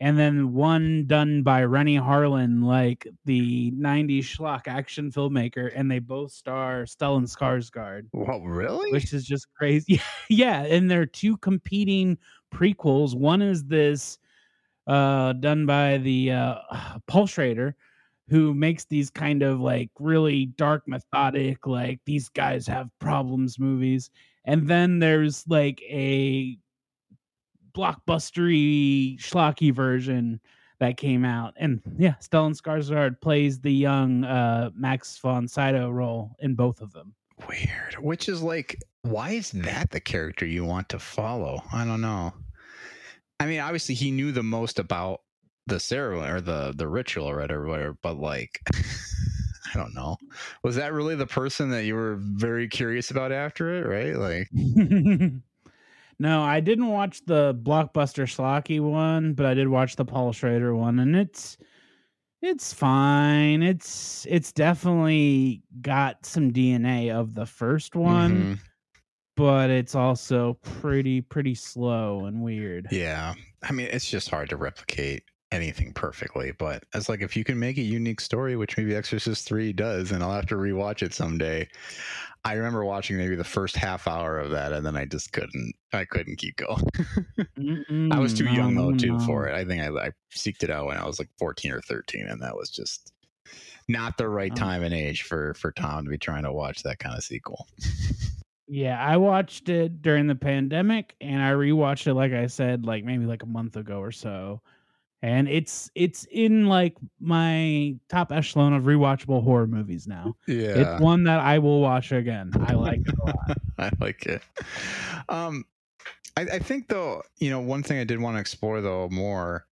and then one done by Renny Harlin, like the 90s schlock action filmmaker, and they both star Stellan Skarsgård, Well, really? which is just crazy. yeah, and they're two competing prequels. One is this uh done by the uh Paul Schrader, who makes these kind of like really dark, methodic, like these guys have problems movies. And then there's like a blockbustery schlocky version that came out. And yeah, Stellan Skarsgård plays the young uh, Max von Sydow role in both of them. Weird. Which is like, why is that the character you want to follow? I don't know. I mean, obviously he knew the most about the ceremony or the the ritual or whatever, but like I don't know. Was that really the person that you were very curious about after it, right? Like no, I didn't watch the blockbuster schlocky one, but I did watch the Paul Schrader one, and it's it's fine. It's it's definitely got some DNA of the first one, mhm. but it's also pretty pretty slow and weird. Yeah. I mean, it's just hard to replicate anything perfectly, but it's like if you can make a unique story, which maybe Exorcist 3 does, and I'll have to rewatch it someday. I remember watching maybe the first half hour of that and then I just couldn't I couldn't keep going. I was too Mm-mm, young though too no. for it. I think I, I seeked it out when I was like 14 or 13 and that was just not the right Oh. time and age for for Tom to be trying to watch that kind of sequel. Yeah, I watched it during the pandemic and I rewatched it like I said like maybe like a month ago or so. And it's it's in like my top echelon of rewatchable horror movies now. Yeah. It's one that I will watch again. I like it a lot. I like it. Um, I, I think though, you know, one thing I did want to explore though more.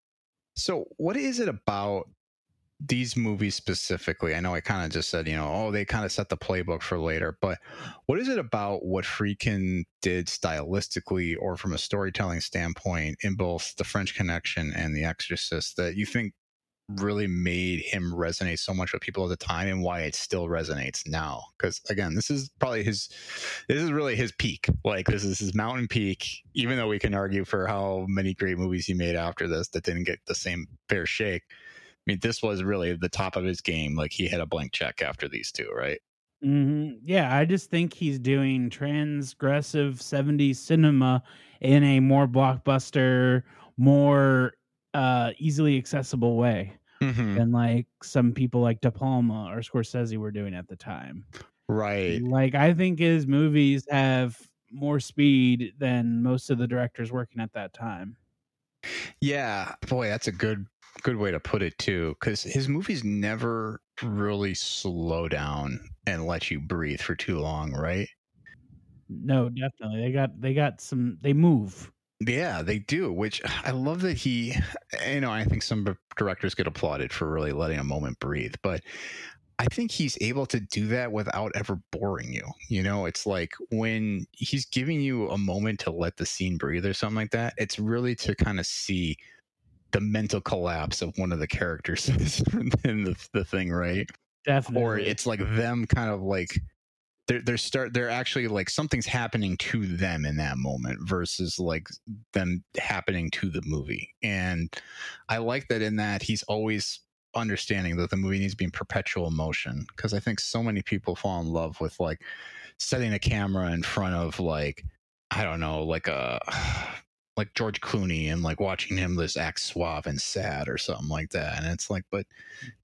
So, what is it about these movies specifically? I know I kind of just said, you know, oh, they kind of set the playbook for later, but what is it about what Friedkin did stylistically or from a storytelling standpoint in both The French Connection and The Exorcist that you think really made him resonate so much with people at the time and why it still resonates now because again this is probably his this is really his peak like this is his mountain peak even though we can argue for how many great movies he made after this that didn't get the same fair shake mean this was really the top of his game like he had a blank check after these two right hmm Yeah, I just think he's doing transgressive 70s cinema in a more blockbuster, more uh easily accessible way mm-hmm. than like some people like De Palma or Scorsese were doing at the time. right Like I think his movies have more speed than most of the directors working at that time. Yeah, boy, that's a good good way to put it too cuz his movies never really slow down and let you breathe for too long, right? No, definitely. They got they got some they move. Yeah, they do, which I love that he you know, I think some directors get applauded for really letting a moment breathe, but I think he's able to do that without ever boring you. You know, it's like when he's giving you a moment to let the scene breathe or something like that, it's really to kind of see the mental collapse of one of the characters in the, the thing, right? Definitely. Or it's like them kind of like they're they're start they're actually like something's happening to them in that moment versus like them happening to the movie. And I like that in that he's always understanding that the movie needs to be in perpetual motion because I think so many people fall in love with like setting a camera in front of like I don't know, like a like George Clooney and like watching him this act suave and sad or something like that. And it's like, but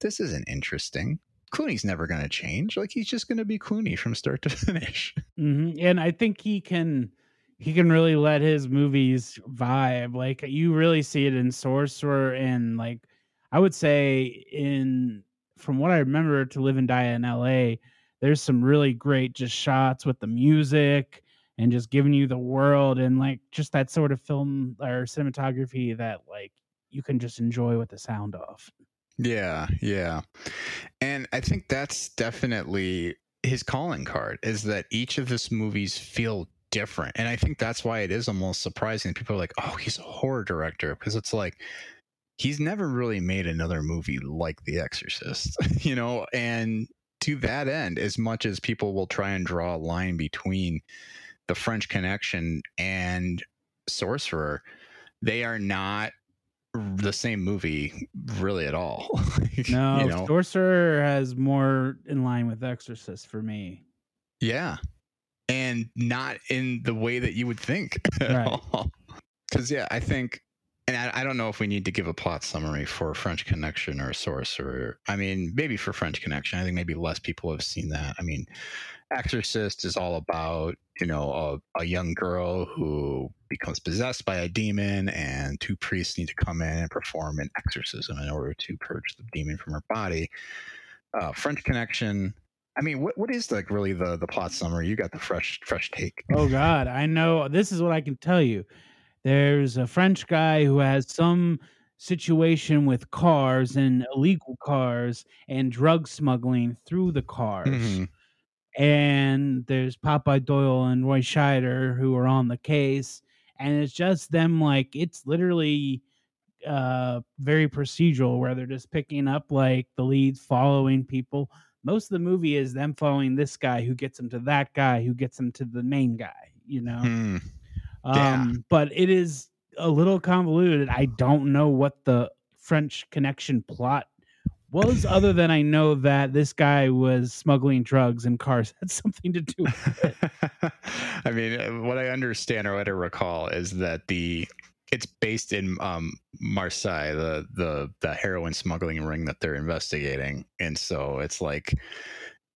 this isn't interesting. Clooney's never going to change. Like he's just going to be Clooney from start to finish. hmm And I think he can he can really let his movies vibe. Like you really see it in Sorcerer and like I would say in from what I remember to live and die in LA, there's some really great just shots with the music and just giving you the world and like just that sort of film or cinematography that like you can just enjoy with the sound off. Yeah, yeah. And I think that's definitely his calling card is that each of his movies feel different. And I think that's why it is almost surprising. People are like, oh, he's a horror director. Because it's like, he's never really made another movie like The Exorcist, you know? And to that end, as much as people will try and draw a line between the French Connection and Sorcerer, they are not the same movie really at all. No, you know? Sorcerer has more in line with Exorcist for me. Yeah. And not in the way that you would think at Right. all. Because, yeah, I think, and I, I don't know if we need to give a plot summary for French Connection or Sorcerer. I mean, maybe for French Connection, I think maybe less people have seen that. I mean, Exorcist is all about, you know, a, a young girl who becomes possessed by a demon, and two priests need to come in and perform an exorcism in order to purge the demon from her body. Uh, French Connection. I mean, what what is like really the the plot summary? You got the fresh fresh take. Oh God, I know. This is what I can tell you. There's a French guy who has some situation with cars and illegal cars and drug smuggling through the cars. Mhm. And there's Popeye Doyle and Roy Scheider who are on the case. And it's just them like it's literally uh very procedural where they're just picking up like the leads following people. Most of the movie is them following this guy who gets them to that guy who gets them to the main guy, you know. Hmm. Yeah. Um, but it is a little convoluted. I don't know what the French Connection plot was, other than I know that this guy was smuggling drugs and cars had something to do with it. I mean, uh, what I understand or what I recall is that the it's based in um, Marseille, the the the heroin smuggling ring that they're investigating, and so it's like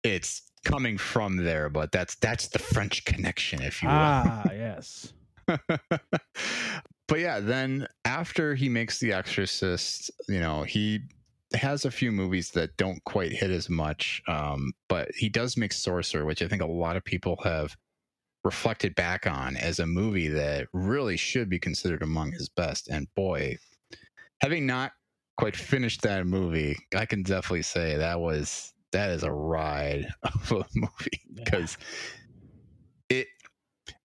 it's coming from there, but that's that's the French connection, if you will. Ah, yes. but yeah, then after he makes The Exorcist, you know, he has a few movies that don't quite hit as much. Um, but he does make Sorcerer, which I think a lot of people have reflected back on as a movie that really should be considered among his best. And boy, having not quite finished that movie, I can definitely say that was that is a ride of a movie Yeah. because it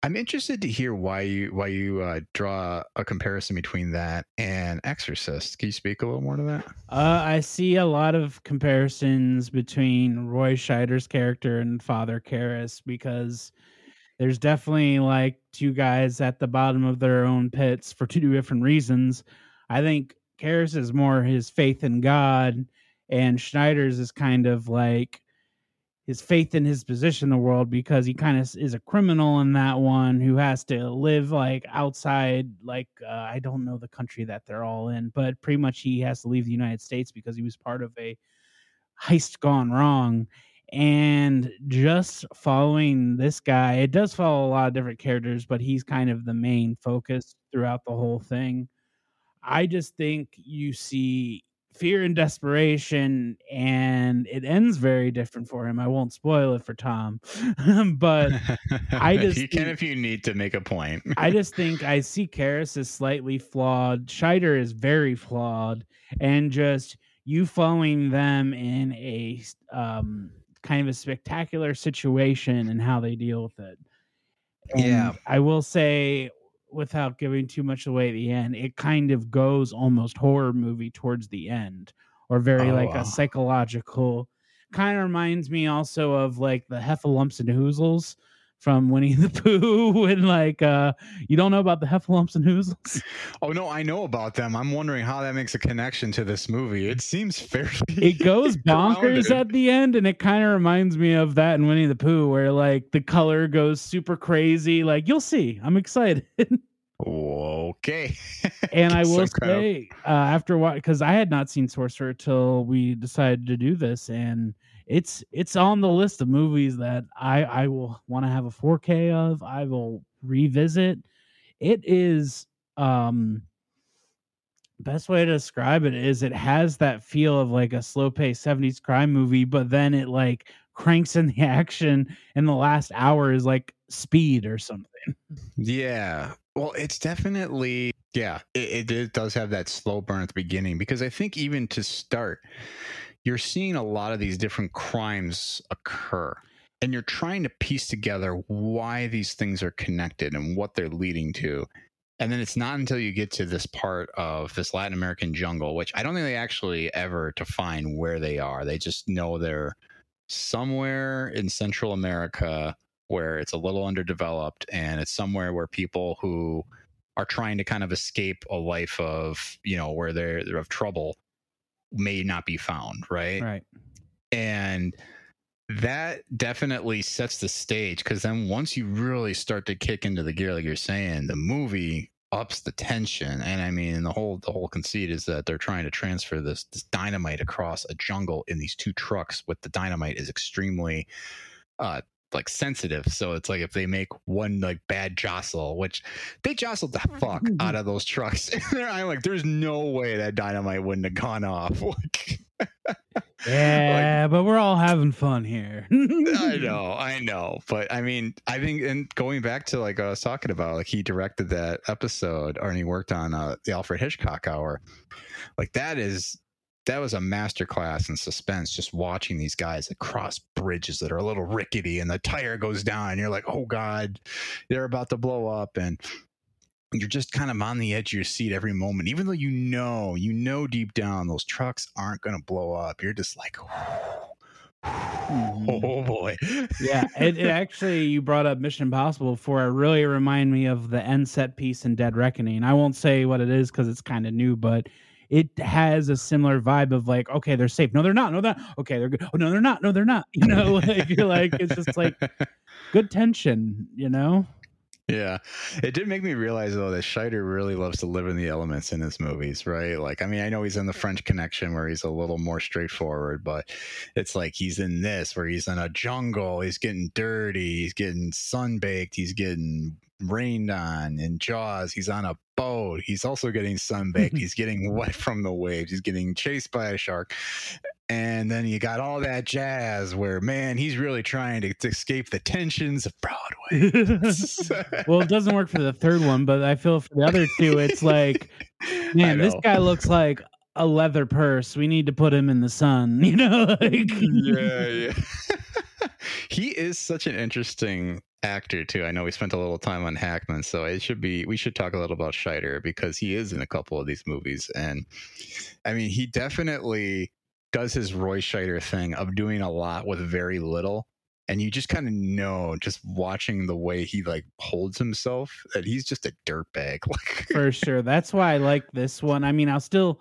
I'm interested to hear why you why you uh, draw a comparison between that and Exorcist. Can you speak a little more to that? Uh, I see a lot of comparisons between Roy Scheider's character and Father Karras because there's definitely like two guys at the bottom of their own pits for two different reasons. I think Karras is more his faith in God, and Scheider's is kind of like his faith in his position in the world because he kind of is a criminal in that one who has to live like outside like uh, i don't know the country that they're all in but pretty much he has to leave the united states because he was part of a heist gone wrong. And just following this guy it does follow a lot of different characters but he's kind of the main focus throughout the whole thing. I just think you see fear and desperation and it ends very different for him i won't spoil it for tom but I just you can think- if you need to make a point. I just think I see Karras as slightly flawed. Scheider is very flawed, and just you following them in a um, kind of a spectacular situation and how they deal with it. And Yeah. I will say, without giving too much away at the end, it kind of goes almost horror movie towards the end, or very Oh, like wow. a psychological. Kind of reminds me also of like the Heffalumps and Woozles from Winnie the Pooh and like uh you don't know about the Heffalumps and Woozles? Oh no, I know about them. I'm wondering how that makes a connection to this movie. It seems fairly. It goes bonkers grounded. at the end and it kind of reminds me of that in Winnie the Pooh where like the color goes super crazy. Like you'll see. I'm excited. Okay. and I will of- say uh, after what because I had not seen Sorcerer till we decided to do this, and it's it's on the list of movies that I I will want to have a 4K of. I will revisit. It is um best way to describe it is it has that feel of like a slow paced 70s crime movie, but then it like cranks in the action and the last hour is like speed or something. Yeah. Well, it's definitely yeah. It, it does have that slow burn at the beginning because I think even to start, you're seeing a lot of these different crimes occur, and you're trying to piece together why these things are connected and what they're leading to. And then it's not until you get to this part of this Latin American jungle, which I don't think they actually ever define where they are. They just know they're somewhere in Central America where it's a little underdeveloped and it's somewhere where people who are trying to kind of escape a life of, you know, where they're, they're of trouble may not be found, right? Right. and that definitely sets the stage because then once you really start to kick into the gear like you're saying the movie ups the tension and i mean the whole the whole conceit is that they're trying to transfer this this dynamite across a jungle in these two trucks with the dynamite is extremely uh like sensitive so it's like if they make one like bad jostle which they jostled the fuck out of those trucks i'm like there's no way that dynamite wouldn't have gone off Like, Yeah, but we're all having fun here. I know, I know, but I mean, I think, and going back to like I was talking about, like he directed that episode, or and he worked on uh, the Alfred Hitchcock Hour. Like that is that was a masterclass in suspense. Just watching these guys across bridges that are a little rickety, and the tire goes down, and you're like, oh god, they're about to blow up, and you're just kind of on the edge of your seat every moment, even though you know, you know deep down those trucks aren't going to blow up. You're just like. Mhm. Oh boy. yeah, it, it actually you brought up Mission Impossible before. It really remind me of the end set piece in Dead Reckoning. I won't say what it is because it's kind of new, but it has a similar vibe of like, okay, they're safe. No, they're not. No, they're not. Okay, they're good. Oh no, they're not. No, they're not. You know, like you're like it's just like good tension. You know. Yeah. It did make me realize though that Scheider really loves to live in the elements in his movies, right? Like I mean, I know he's in the French connection where he's a little more straightforward, but it's like he's in this where he's in a jungle, he's getting dirty, he's getting sunbaked, he's getting rained on in Jaws, he's on a boat, he's also getting sunbaked, he's getting wet from the waves, he's getting chased by a shark. And then you got all that jazz where man, he's really trying to, to escape the tensions of Broadway. well, it doesn't work for the third one, but I feel for the other two, it's like, man, this guy looks like a leather purse. We need to put him in the sun. You know, like, yeah, yeah. he is such an interesting actor too. I know we spent a little time on Hackman, so it should be we should talk a little about Scheider because he is in a couple of these movies, and I mean he definitely does his Roy Scheider thing of doing a lot with very little. And you just kind of know, just watching the way he like holds himself, that he's just a dirtbag. Like, for sure. That's why I like this one. I mean, I'll still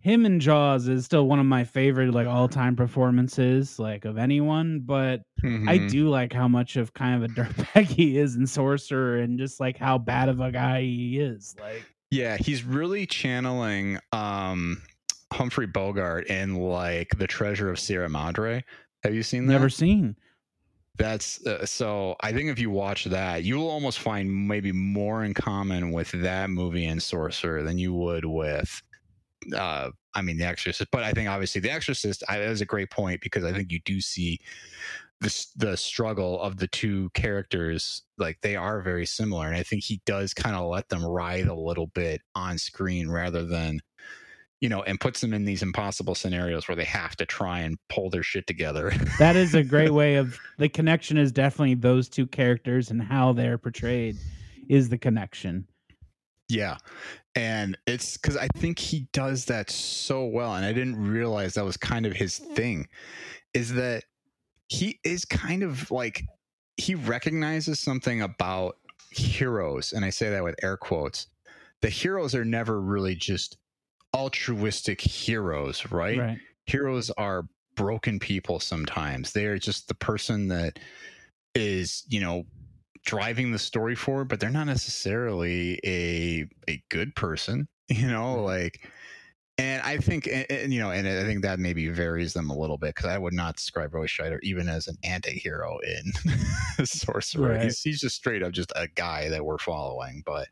him and Jaws is still one of my favorite like all time performances like of anyone, but I Mhm. do like how much of kind of a dirtbag he is in Sorcerer and just like how bad of a guy he is. Like Yeah, he's really channeling um Humphrey Bogart in like The Treasure of Sierra Madre. Have you seen that? never seen. That's uh, so. I think if you watch that, you'll almost find maybe more in common with that movie and Sorcerer than you would with, uh, I mean, The Exorcist. But I think obviously The Exorcist. I, that was a great point because I think you do see the the struggle of the two characters. Like they are very similar, and I think he does kind of let them writhe a little bit on screen rather than. You know, and puts them in these impossible scenarios where they have to try and pull their shit together. That is a great way of the connection is definitely those two characters and how they're portrayed is the connection. Yeah. And it's because I think he does that so well. And I didn't realize that was kind of his mm. thing is that he is kind of like he recognizes something about heroes, and I say that with air quotes. The heroes are never really just altruistic heroes, right? Right. Heroes are broken people sometimes. They are just the person that is, you know, driving the story forward, but they're not necessarily a a good person, you know, mm-hmm. like and I think, and, and, you know, and I think that maybe varies them a little bit because I would not describe Roy Scheider even as an anti-hero in Sorcerer. Right. He's, he's just straight up just a guy that we're following. But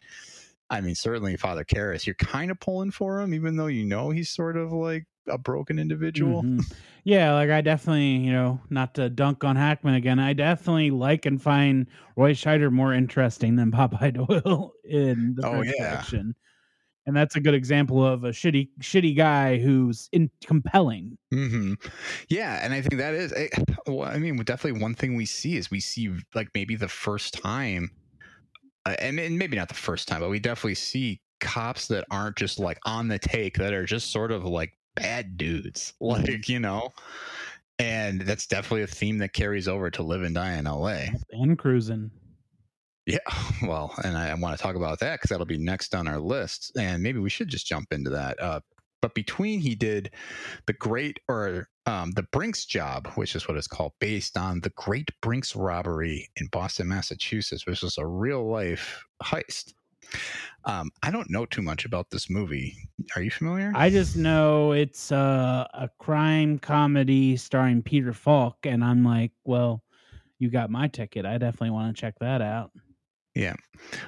I mean, certainly Father Karras, you're kind of pulling for him, even though you know he's sort of like a broken individual. Mhm. Yeah, like I definitely, you know, not to dunk on Hackman again, I definitely like and find Roy Scheider more interesting than Popeye Doyle in the Oh, first yeah. section. And that's a good example of a shitty, shitty guy who's in compelling. hmm Yeah, and I think that is. eh, Well, I mean, definitely one thing we see is we see like maybe the first time, uh, and, and maybe not the first time, but we definitely see cops that aren't just like on the take that are just sort of like bad dudes, like you know. And that's definitely a theme that carries over to Live and Die in L.A. And cruising. Yeah, well, and I, I want to talk about that because that'll be next on our list, and maybe we should just jump into that. Uh, but between he did the Great or um, the Brinks job, which is what it's called, based on the Great Brinks robbery in Boston, Massachusetts, which was a real life heist. Um, I don't know too much about this movie. Are you familiar? I just know it's uh, a crime comedy starring Peter Falk, and I'm like, well, you got my ticket. I definitely want to check that out. Yeah.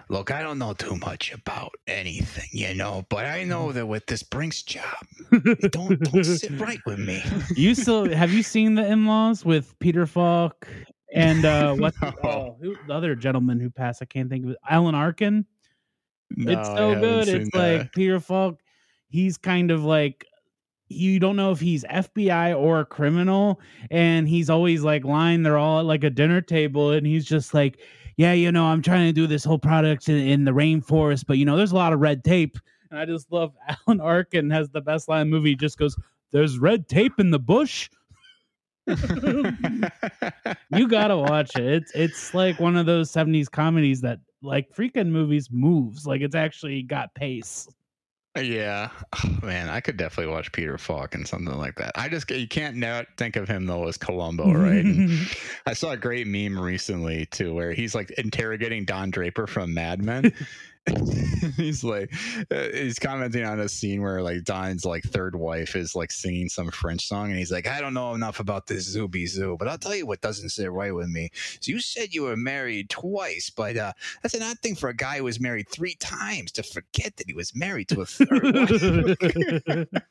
Look, I don't know too much about anything, you know, but I know that with this Brinks job, don't don't sit right with me. you still have you seen the in-laws with Peter Falk and uh what No. uh, who, the other gentleman who passed? I can't think of it. Alan Arkin. No, it's so good. It's that. like Peter Falk. He's kind of like you don't know if he's FBI or a criminal, and he's always like lying. They're all at like a dinner table, and he's just like, "Yeah, you know, I'm trying to do this whole product in, in the rainforest, but you know, there's a lot of red tape." And I just love Alan Arkin has the best line in the movie. He just goes, "There's red tape in the bush." you gotta watch it. It's it's like one of those '70s comedies that like Friedkin movies moves. Like it's actually got pace. Uh, yeah, oh, man, I could definitely watch Peter Falk and something like that. I just you can't not think of him though as Columbo, right? I saw a great meme recently too, where he's like interrogating Don Draper from Mad Men. he's like, uh, he's commenting on a scene where like Don's like third wife is like singing some French song, and he's like, I don't know enough about this Zooby Zoo, but I'll tell you what doesn't sit right with me. So you said you were married twice, but uh, that's an odd thing for a guy who was married three times to forget that he was married to a third wife.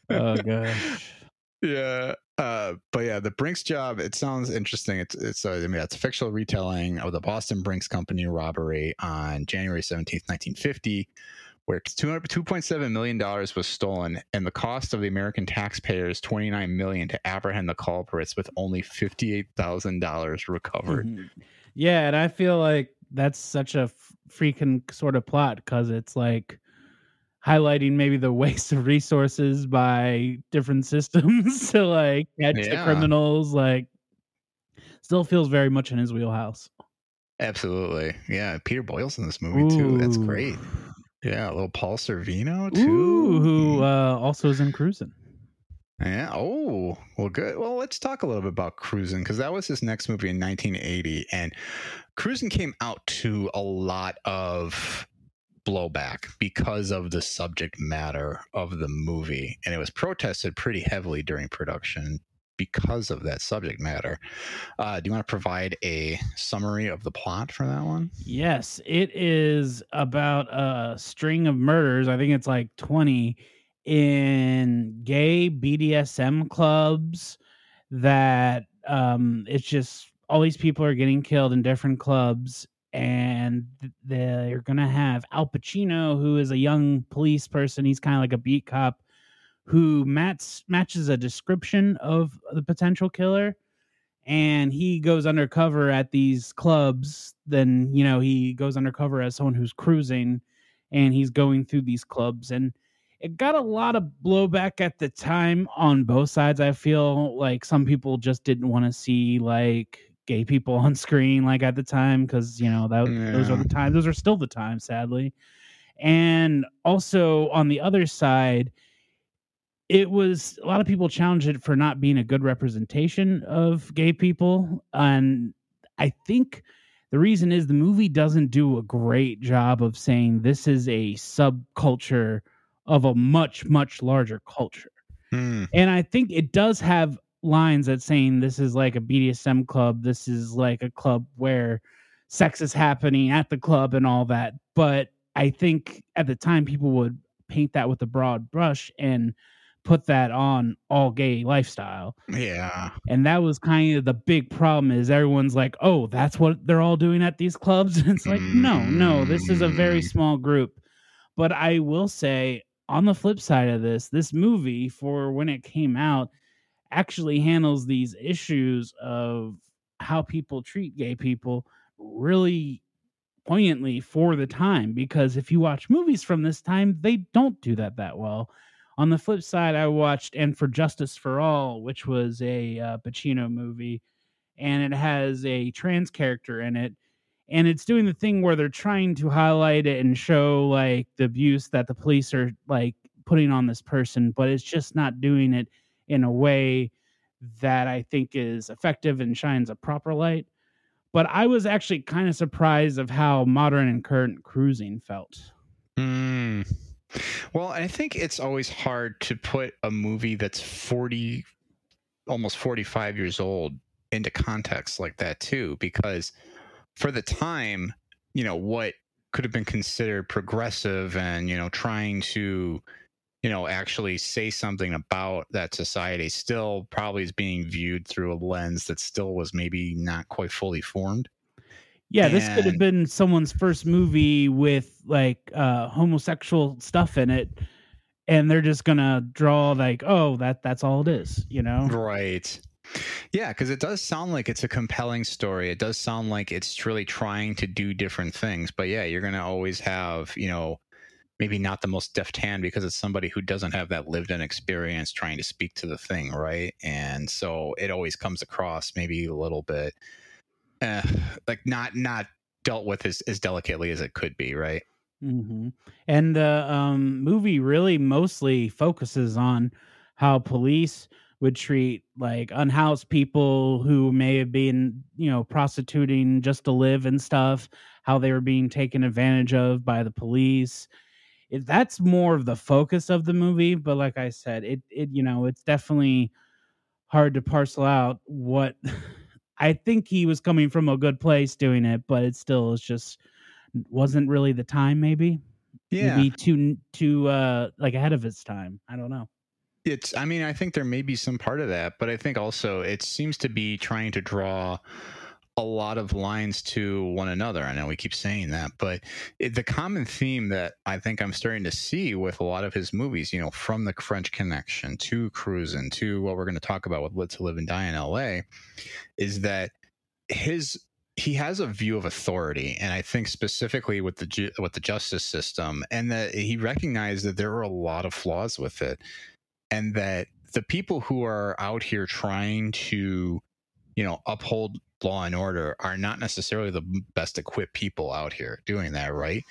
oh gosh. Yeah. Uh, but yeah, the Brinks job, it sounds interesting. It's it's uh, I mean it's a fictional retelling of the Boston Brinks Company robbery on January 17th, 1950, where 200 2.7 million dollars was stolen and the cost of the American taxpayers 29 million to apprehend the culprits with only $58,000 recovered. Mhm. Yeah, and I feel like that's such a Friedkin sort of plot because it's like highlighting maybe the waste of resources by different systems to like catch the criminals. Like, still feels very much in his wheelhouse. Absolutely. Yeah, Peter Boyle's in this movie too. That's great. Yeah, a little Paul Sorvino too. Ooh, who uh, also is in Cruising. Yeah. Oh, well, good. Well, let's talk a little bit about Cruising because that was his next movie in 1980, and Cruising came out to a lot of blowback because of the subject matter of the movie, and it was protested pretty heavily during production because of that subject matter. Uh, do you want to provide a summary of the plot for that one? Yes, it is about a string of murders. I think it's like 20 in gay BDSM clubs that um it's just all these people are getting killed in different clubs and they're to have Al Pacino who is a young police person. He's kind of like a beat cop who match, matches a description of the potential killer and he goes undercover at these clubs then you know he goes undercover as someone who's cruising and he's going through these clubs and it got a lot of blowback at the time on both sides i feel like some people just didn't want to see like gay people on screen like at the time because you know that those are the times those are still the times sadly. And also on the other side it was a lot of people challenged it for not being a good representation of gay people and i think the reason is the movie doesn't do a great job of saying this is a subculture of a much much larger culture. Hmm. and I think it does have lines that saying this is like a BDSM club, this is like a club where sex is happening at the club and all that. But I think at the time people would paint that with a broad brush and put that on all gay lifestyle. Yeah. And that was kind of the big problem is everyone's like, "Oh, that's what they're all doing at these clubs." And it's like, "No, no, this is a very Mm. small group." But I will say on the flip side of this, this movie for when it came out actually handles these issues of how people treat gay people really poignantly for the time because if you watch movies from this time they don't do that that well. On the flip side i watched and for justice for all which was a uh, pacino movie and it has a trans character in it and it's doing the thing where they're trying to highlight it and show like the abuse that the police are like putting on this person but it's just not doing it in a way that i think is effective and shines a proper light but i was actually kind of surprised of how modern and current cruising felt Hmm. Well, I think it's always hard to put a movie that's 40, almost 45 years old into context like that, too, because for the time, you know, what could have been considered progressive and, you know, trying to, you know, actually say something about that society still probably is being viewed through a lens that still was maybe not quite fully formed. yeah this could have been someone's first movie with like uh homosexual stuff in it and they're just gonna draw like oh that that's all it is you know Right. Yeah, because it does sound like it's a compelling story. It does sound like it's really trying to do different things. But yeah, you're going to always have, you know, maybe not the most deft hand because it's somebody who doesn't have that lived in experience trying to speak to the thing. Right. And so it always comes across maybe a little bit uh, like not, not dealt with as, as delicately as it could be. Right. hmm And the um, movie really mostly focuses on how police would treat like unhoused people who may have been, you know, prostituting just to live and stuff, how they were being taken advantage of by the police. It, that's more of the focus of the movie, but like I said, it it you know, it's definitely hard to parcel out what I think he was coming from a good place doing it, but it still is just wasn't really the time maybe Yeah. maybe too too uh like ahead of its time i don't know It's, I mean, I think there may be some part of that, but I think also it seems to be trying to draw a lot of lines to one another. I know we keep saying that, but it, the common theme that I think I'm starting to see with a lot of his movies, you know, from the French Connection to Cruising to what we're going to talk about with Live to Live and Die in LA, is that his he has a view of authority and i think specifically with the ju- with the justice system and that he recognized that there were a lot of flaws with it and that the people who are out here trying to you know uphold law and order are not necessarily the best equipped people out here doing that right?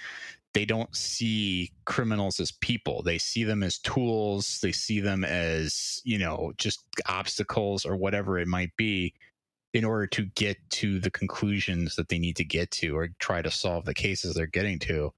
They don't see criminals as people. They see them as tools. They see them as you know just obstacles or whatever it might be in order to get to the conclusions that they need to get to or try to solve the cases they're getting to.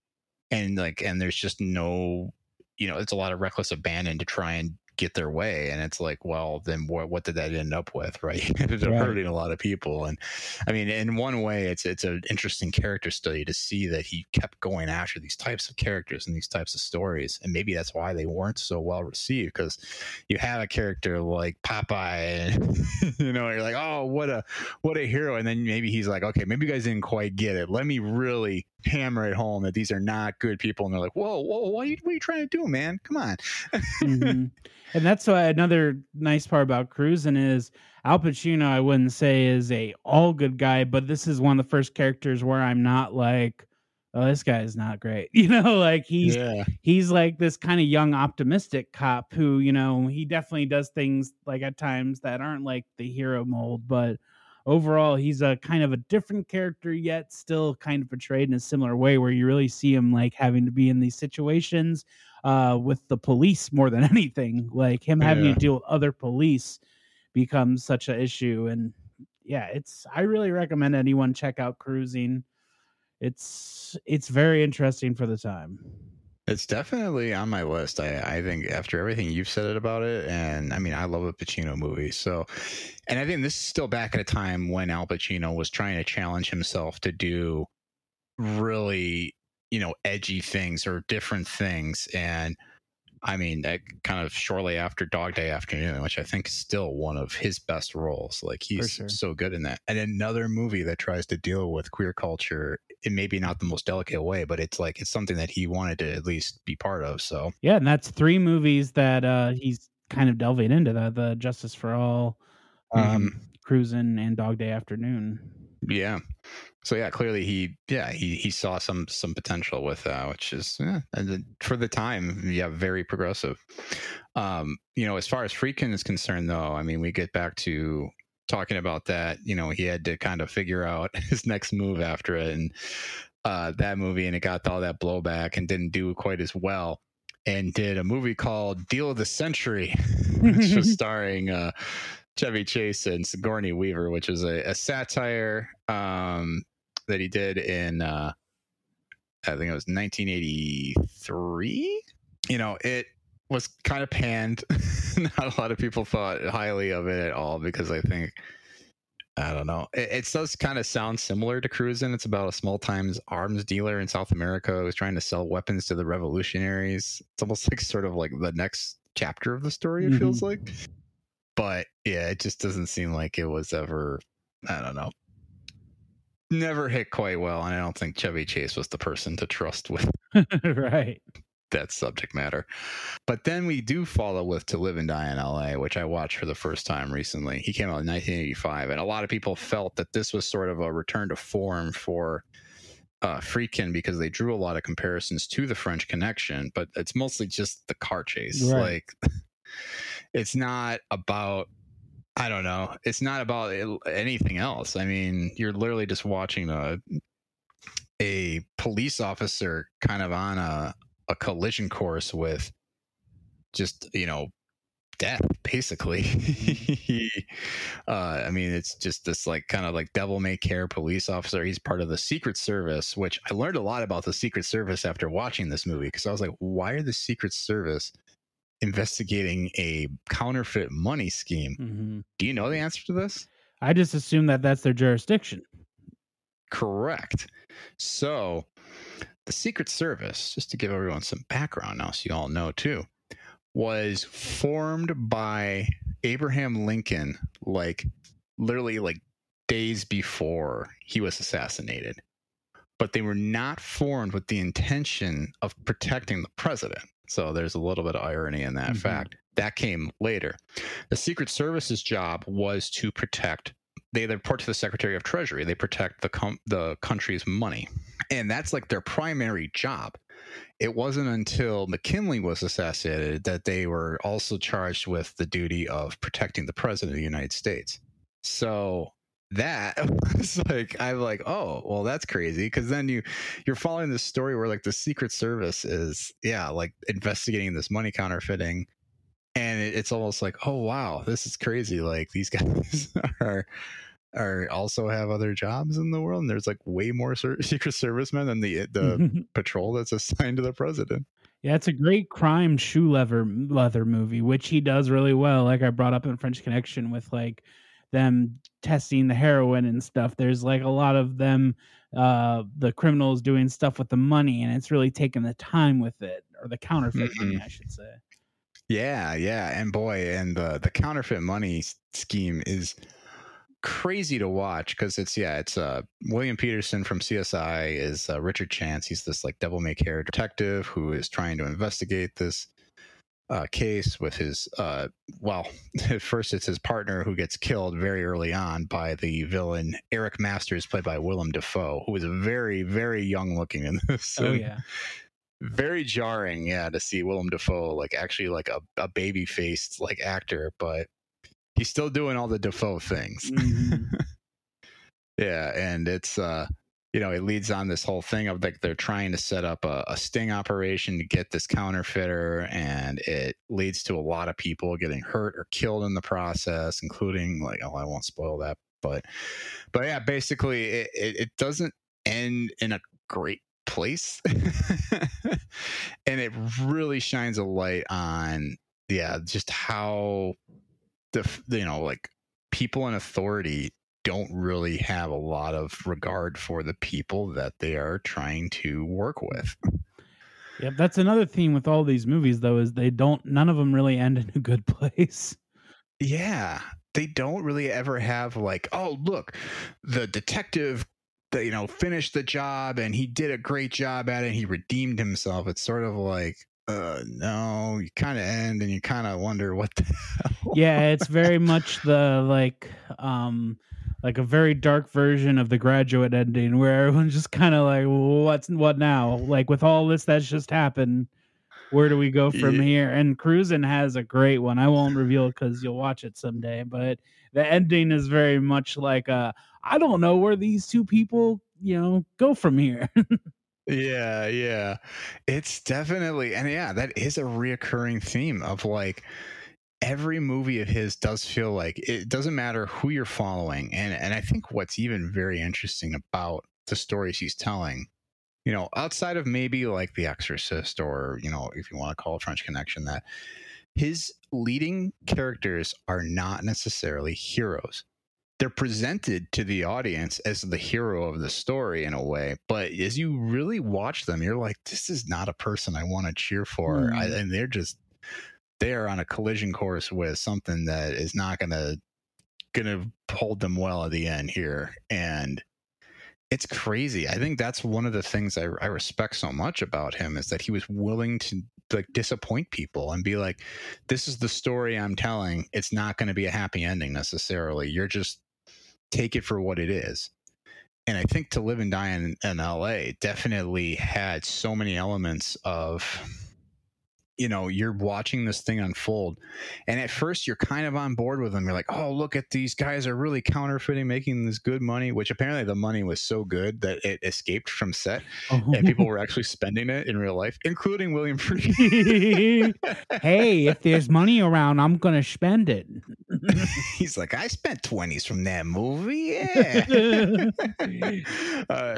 And like and there's just no you know it's a lot of reckless abandon to try and get their way and it's like well then what what did that end up with right it Right. hurting a lot of people and i mean in one way it's it's an interesting character study to see that he kept going after these types of characters and these types of stories and maybe that's why they weren't so well received because you have a character like popeye and you know you're like oh what a what a hero and then maybe he's like okay maybe you guys didn't quite get it let me really hammer it home that these are not good people and they're like whoa whoa what are you, what are you trying to do man? Come on. Mhm. and that's why another nice part about cruising is al pacino i wouldn't say is a all good guy but this is one of the first characters where i'm not like oh this guy is not great. You know like he's yeah. he's like this kind of young optimistic cop who you know he definitely does things like at times that aren't like the hero mold but overall he's a kind of a different character yet still kind of portrayed in a similar way where you really see him like having to be in these situations uh with the police more than anything like him having Yeah. to deal with other police becomes such an issue and yeah it's i really recommend anyone check out cruising it's it's very interesting for the time It's definitely on my list. I, I think after everything you've said about it, and I mean, I love a Pacino movie. So, and I think this is still back at a time when Al Pacino was trying to challenge himself to do really, you know, edgy things or different things. And I mean, that kind of shortly after Dog Day Afternoon, which I think is still one of his best roles. Like he's sure. so good in that. And another movie that tries to deal with queer culture in maybe not the most delicate way, but it's like it's something that he wanted to at least be part of. So yeah and that's three movies that uh he's kind of delving into the the justice for all um cruising and dog day afternoon yeah. So yeah, clearly he yeah, he he saw some some potential with that, which is yeah, and for the time, yeah, very progressive. Um, you know, as far as Friedkin is concerned though, I mean, we get back to talking about that, you know, he had to kind of figure out his next move after it and uh that movie and it got all that blowback and didn't do quite as well and did a movie called Deal of the Century, which was starring uh Chevy Chase and Sigourney Weaver, which is a, a satire um, that he did in, uh, I think it was 1983. You know, it was kind of panned. Not a lot of people thought highly of it at all because I think, I don't know, it, it does kind of sound similar to Cruising. It's about a small times arms dealer in South America who's trying to sell weapons to the revolutionaries. It's almost like sort of like the next chapter of the story, it feels Mhm. like but yeah, it just doesn't seem like it was ever. I don't know. Never hit quite well, and I don't think Chevy Chase was the person to trust with right that subject matter. But then we do follow with To Live and Die in LA, which I watched for the first time recently. He came out in 1985, and a lot of people felt that this was sort of a return to form for uh, Friedkin because they drew a lot of comparisons to the French Connection, but it's mostly just the car chase. Right. Like, it's not about. I don't know. It's not about anything else. I mean, you're literally just watching a a police officer kind of on a a collision course with just you know death basically He, uh i mean it's just this like kind of like devil may care police officer he's part of the secret service which i learned a lot about the secret service after watching this movie because i was like why are the secret service investigating a counterfeit money scheme hmm do you know the answer to this i just assume that that's their jurisdiction Correct. So, the Secret Service, just to give everyone some background now, so you all know too, was formed by Abraham Lincoln, like literally like days before he was assassinated. But they were not formed with the intention of protecting the president. So, there's a little bit of irony in that Mhm. fact. That came later. The Secret Service's job was to protect they they report to the Secretary of Treasury. They protect the com- the country's money, and that's like their primary job. It wasn't until McKinley was assassinated that they were also charged with the duty of protecting the president of the United States. So that was like I'm like, oh, well, that's crazy. Because then you you're following this story where like the Secret Service is yeah like investigating this money counterfeiting and it, it's almost like oh wow this is crazy like these guys are are also have other jobs in the world and there's like way more ser- secret servicemen than the the patrol that's assigned to the president. Yeah it's a great crime shoe leather leather movie which he does really well like i brought up in french connection with like them testing the heroin and stuff. There's like a lot of them uh the criminals doing stuff with the money and it's really taking the time with it or the counterfeit money i should say. Yeah yeah and boy and the the counterfeit money scheme is crazy to watch because it's yeah it's uh william petersen from csi is uh, richard chance. He's this like devil may care detective who is trying to investigate this uh, case with his uh well at first it's his partner who gets killed very early on by the villain eric masters played by willem dafoe who is very very young looking in this. Oh yeah. very jarring yeah to see willem dafoe like actually like a, a baby faced like actor but he's still doing all the dafoe things. Mhm. yeah, and it's uh you know, it leads on this whole thing of like they're trying to set up a, a sting operation to get this counterfeiter, and it leads to a lot of people getting hurt or killed in the process, including like oh, I won't spoil that, but but yeah, basically it, it, it doesn't end in a great place, and it really shines a light on yeah just how the you know like people in authority don't really have a lot of regard for the people that they are trying to work with. Yep, that's another theme with all these movies though is they don't none of them really end in a good place. Yeah, they don't really ever have like, oh, look, the detective that you know finished the job and he did a great job at it. he redeemed himself. It's sort of like, uh, no, you kind of end and you kind of wonder what the hell. Yeah, it's very much the like um like a very dark version of the graduate ending where everyone's just kind of like what's what now like with all this that's just happened where do we go from Yeah. here and cruising has a great one i won't reveal because you'll watch it someday but the ending is very much like uh i don't know where these two people you know go from here Yeah, yeah. It's definitely and yeah, that is a reoccurring theme of like every movie of his does feel like it doesn't matter who you're following. And and I think what's even very interesting about the stories he's telling, you know, outside of maybe like The Exorcist or, you know, if you want to call it French Connection, that his leading characters are not necessarily heroes they're presented to the audience as the hero of the story in a way but as you really watch them you're like this is not a person i want to cheer for I, Hmm. and they're just they're on a collision course with something that is not gonna gonna hold them well at the end here. And it's crazy. I think that's one of the things I, I respect so much about him is that he was willing to like disappoint people and be like this is the story i'm telling. It's not going to be a happy ending necessarily. You're just take it for what it is. And I think to live and die in, in LA definitely had so many elements of, you know, you're watching this thing unfold. And at first you're kind of on board with them. You're like, oh, look at these guys are really counterfeiting, making this good money, which apparently the money was so good that it escaped from set and people were actually spending it in real life, including William Friedkin. hey if there's money around i'm gonna spend it He's like, I spent 20s from that movie. Yeah. uh,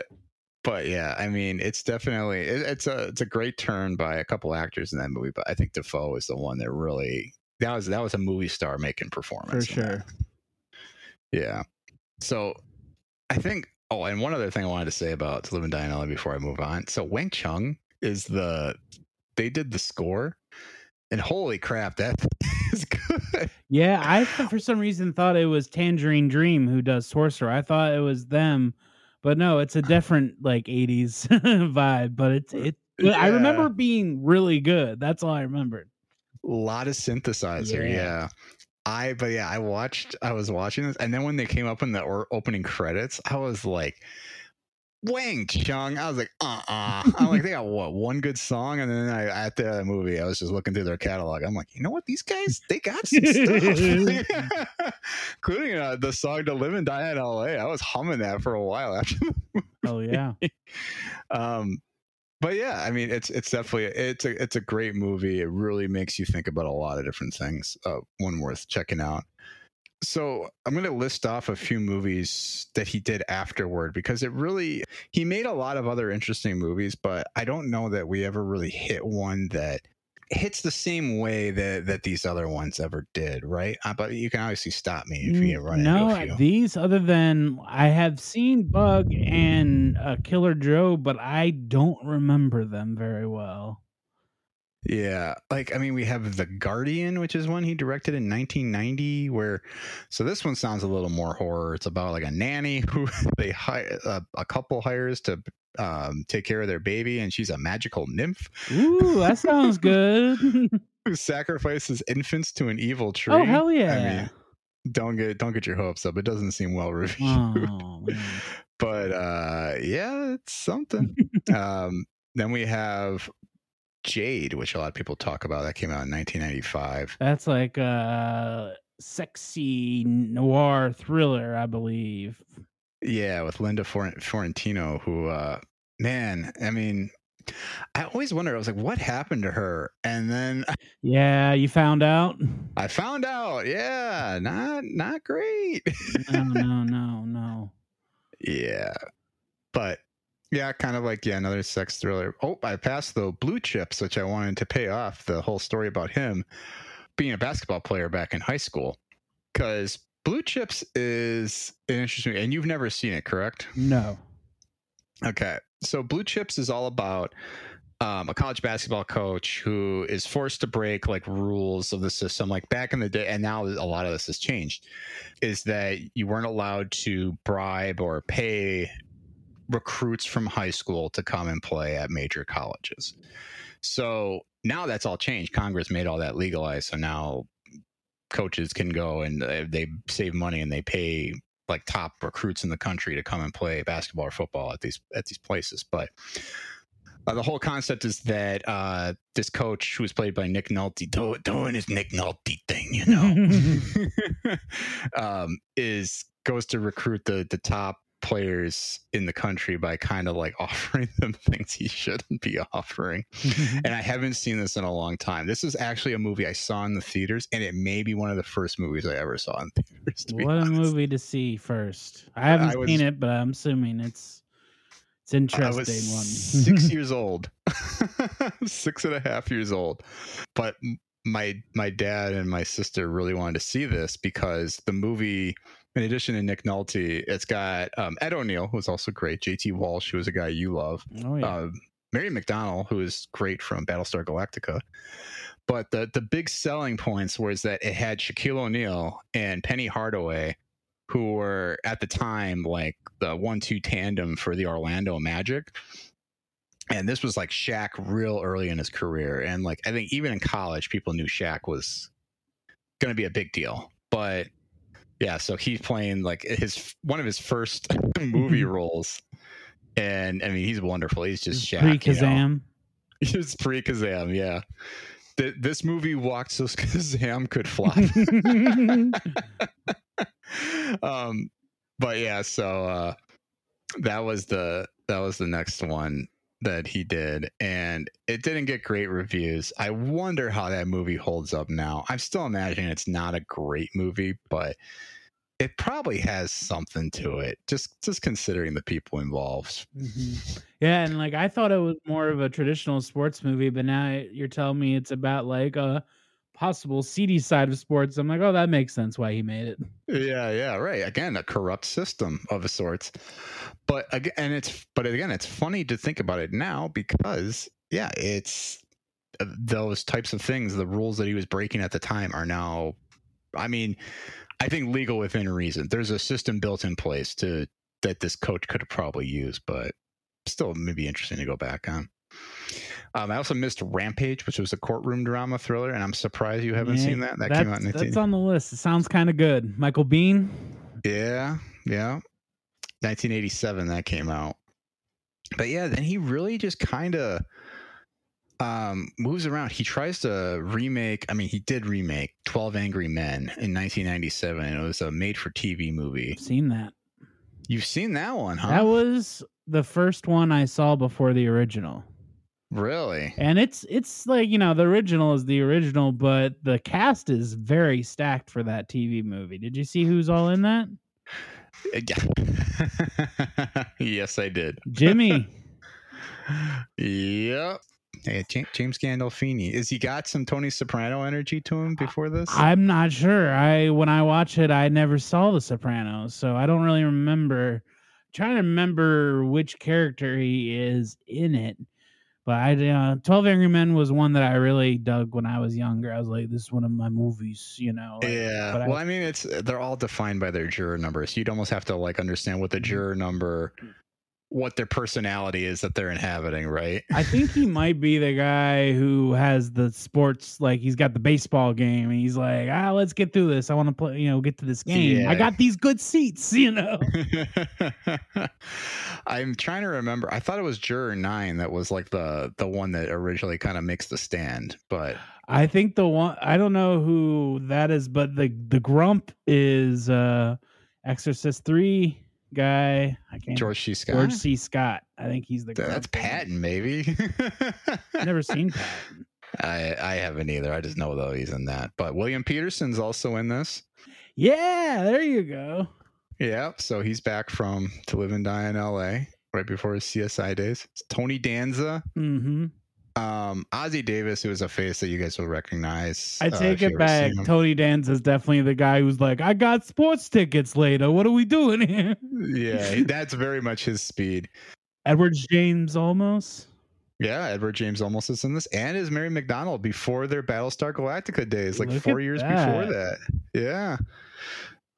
but yeah, I mean, it's definitely it, it's a it's a great turn by a couple actors in that movie, but I think Dafoe is the one that really that was that was a movie star making for performance. that. sure Yeah. So I think oh, and one other thing I wanted to say about To Live and Die in LA before I move on. So Wang Chung is the they did the score and holy crap, that is good. Yeah, I for some reason thought it was Tangerine Dream who does Sorcerer. I thought it was them, but no, it's a different like '80s vibe. But it's it. but I remember being really good. That's all I remembered. A lot of synthesizer, Yeah. yeah. I but yeah, I watched I was watching this and then when they came up in the or, opening credits, I was like Wang Chung. I was like, uh uh I'm like, they got what, one good song? And then I at the movie, I was just looking through their catalog. I'm like, you know what? These guys, they got some stuff. Including uh, the song to live and die in LA. I was humming that for a while after Oh yeah, um but yeah i mean it's it's definitely it's a it's a great movie it really makes you think about a lot of different things uh one worth checking out so i'm going to list off a few movies that he did afterward because it really he made a lot of other interesting movies but i don't know that we ever really hit one that hits the same way that that these other ones ever did right uh, but you can obviously stop me if you run no, into a few these other than I have seen Bug and uh, Killer Joe, but I don't remember them very well. Yeah, like I mean, we have The Guardian, which is one he directed in 1990. Where, so this one sounds a little more horror. It's about like a nanny who they hire uh, a couple hires to um, take care of their baby, and she's a magical nymph Ooh, that sounds good. who sacrifices infants to an evil tree. oh hell yeah! I mean, don't get don't get your hopes up. It doesn't seem well reviewed, oh but uh, yeah, it's something. um, then we have Jade, which a lot of people talk about. That came out in 1995. That's like a sexy noir thriller, I believe. Yeah, with Linda Flor- Fiorentino, who, uh, man, I mean, I always wondered. I was like, what happened to her? And then Yeah, you found out? I found out. Yeah, not not great. No, no, no, no. yeah, but yeah, kind of like yeah, another sex thriller. Oh, I passed the Blue Chips, which I wanted to pay off the whole story about him being a basketball player back in high school, because Blue Chips is an interesting, and you've never seen it, correct? No. Okay. So Blue Chips is all about um, a college basketball coach who is forced to break like rules of the system. Like back in the day, and now a lot of this has changed, is that you weren't allowed to bribe or pay recruits from high school to come and play at major colleges. So now that's all changed. Congress made all that legalized. So now coaches can go and they, they save money and they pay like top recruits in the country to come and play basketball or football at these at these places. But uh, the whole concept is that uh, this coach, who was played by Nick Nolte, do, doing his Nick Nolte thing, you know, um, is goes to recruit the the top players in the country by kind of like offering them things he shouldn't be offering. and I haven't seen this in a long time. This is actually a movie I saw in the theaters, and it may be one of the first movies I ever saw in theaters. To be what a movie to see first. I haven't I was- seen it, but I'm assuming it's it's I interesting was one. six years old, six and a half years old. But my my dad and my sister really wanted to see this because the movie, in addition to Nick Nolte, it's got um, Ed O'Neill, who's also great. JT Walsh, who is a guy you love. oh yeah. uh, Mary McDonnell, who is great from Battlestar Galactica. But the the big selling points was that it had Shaquille O'Neal and Penny Hardaway, who were at the time like the one-two tandem for the Orlando Magic. And this was like Shaq real early in his career, and like I think even in college, people knew Shaq was going to be a big deal. But yeah, so he's playing like his one of his first movie roles, and I mean he's wonderful. He's just Shaq. Pre you know? Kazam. It's pre Kazam, yeah. Th- this movie walked so Kazam could fly. um, but yeah, so uh, that was the that was the next one that he did, and it didn't get great reviews. I wonder how that movie holds up now. I'm still imagining it's not a great movie, but it probably has something to it. Just just considering the people involved. Mhm. Yeah, and like I thought it was more of a traditional sports movie, but now you're telling me it's about like a possible seedy side of sports. I'm like, oh, that makes sense why he made it. Yeah, yeah, right. Again, a corrupt system of a sorts. But again, and it's but again, it's funny to think about it now because yeah, it's uh, those types of things. The rules that he was breaking at the time are now, I mean, I think legal within reason. There's a system built in place to that this coach could have probably used, but still maybe interesting to go back on. Um, I also missed Rampage, which was a courtroom drama thriller, and I'm surprised you haven't Yeah, seen that. That came out in 19- that's on the list. It sounds kind of good. Michael Biehn. Yeah, yeah. 1987 that came out. But yeah, then he really just kind of um moves around. He tries to remake, I mean, he did remake 12 Angry Men in 1997 and it was a made for TV movie. I've seen that. You've seen that one, huh? That was the first one I saw before the original. Really? And it's it's like, you know, the original is the original, but the cast is very stacked for that TV movie. Did you see who's all in that? Uh, yeah. yes, I did. Jimmy. Yep. Hey, James, James Gandolfini. Is he got some Tony Soprano energy to him before this? I'm not sure. I when I watch it, I never saw The Sopranos, so I don't really remember. trying to remember which character he is in it. But I, uh, Twelve Angry Men was one that I really dug when I was younger. I was like, this is one of my movies, you know. like- yeah. but I- well, I mean, it's they're all defined by their juror numbers. You'd almost have to like understand what the Mm-hmm. juror number, what their personality is that they're inhabiting, right? I think he might be the guy who has the sports, like he's got the baseball game, and he's like, ah, let's get through this. I want to play, you know, get to this game. Yeah. I got these good seats, you know. I'm trying to remember. I thought it was juror nine that was like the the one that originally kind of makes the stand, but I think the one I don't know who that is, but the the grump is uh Exorcist three guy. I can't. George C. Scott. George C. Scott. I think he's the. That's. Patton, maybe. Never seen Patton. I I haven't either. I just know though he's in that. But William Petersen's also in this. Yeah, there you go. Yeah, so he's back from To Live and Die in L.A. right before his CSI days. It's Tony Danza, hmm um, Ossie Davis, who is a face that you guys will recognize. I uh, take you it back. Tony Danza is definitely the guy who's like, I got sports tickets later. What are we doing here? yeah, that's very much his speed. Edward James Olmos. Yeah, Edward James Olmos is in this, and is Mary McDonnell before their Battlestar Galactica days, like Look four years before that. that. Yeah.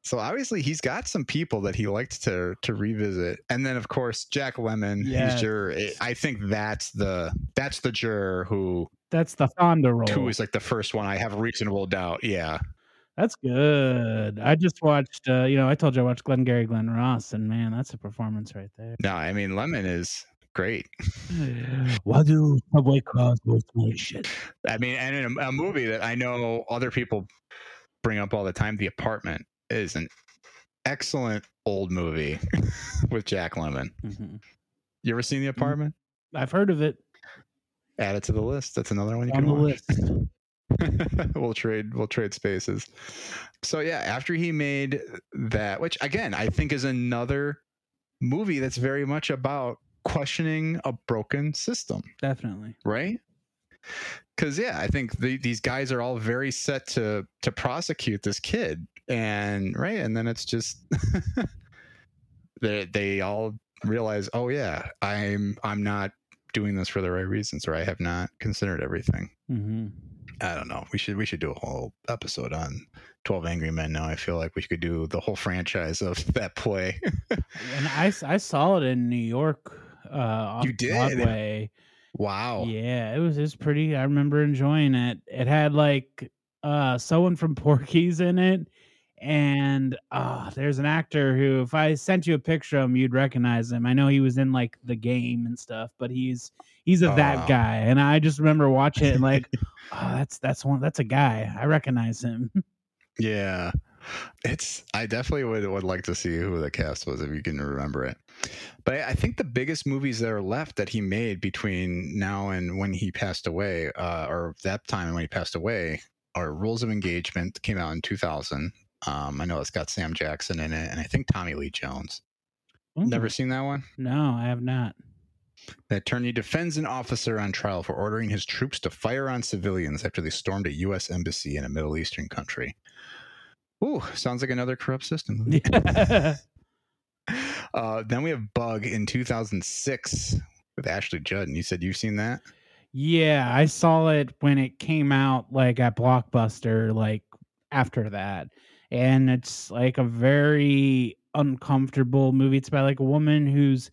So obviously he's got some people that he likes to to revisit, and then of course Jack Lemmon. Yes. He's your. I think that's the that's the juror who That's the Fonda role. who is like the first one. I have reasonable doubt. Yeah. That's good. I just watched. Uh, you know, I told you I watched Glenn Glengarry Glen Ross, and man, that's a performance right there. No, I mean Lemmon is great. Why do subway cars go through shit? I mean, and in a, a movie that I know other people bring up all the time, The Apartment is an excellent old movie with Jack Lemmon. Mhm. You ever seen The Apartment? I've heard of it Add it to the list. That's another one you on can the watch. list. we'll trade. We'll trade spaces. So yeah, after he made that, which again I think is another movie that's very much about questioning a broken system. Definitely. right? Because yeah, I think the, these guys are all very set to to prosecute this kid, and right, and then it's just they they all realize, oh yeah, I'm I'm not doing this for the right reasons, or I have not considered everything. hmm I don't know. We should we should do a whole episode on Twelve Angry Men. Now I feel like we could do the whole franchise of that play. And I, I saw it in New York. Uh, You did? Broadway. Wow. Yeah, it was. Was pretty. I remember enjoying it. It had like uh someone from Porky's in it, and uh there's an actor who, if I sent you a picture of him, you'd recognize him. I know he was in like the game and stuff, but he's he's a Oh, that wow. guy, and I just remember watching it and like, oh, that's that's one. That's a guy. I recognize him. Yeah. It's I definitely would would like to see who the cast was if you can remember it. But I think the biggest movies that are left that he made between now and when he passed away, uh, or that time when he passed away, are Rules of Engagement came out in 2000. Um, I know it's got Sam Jackson in it, and I think Tommy Lee Jones. Never seen that one. No, I have not. The attorney defends an officer on trial for ordering his troops to fire on civilians after they stormed a U.S. embassy in a Middle Eastern country. Ooh, sounds like another corrupt system. Yeah. Uh, then we have Bug in 2006 with Ashley Judd. And you said you've seen that? Yeah, I saw it when it came out, like at Blockbuster, like after that. And it's like a very uncomfortable movie. It's about like a woman who's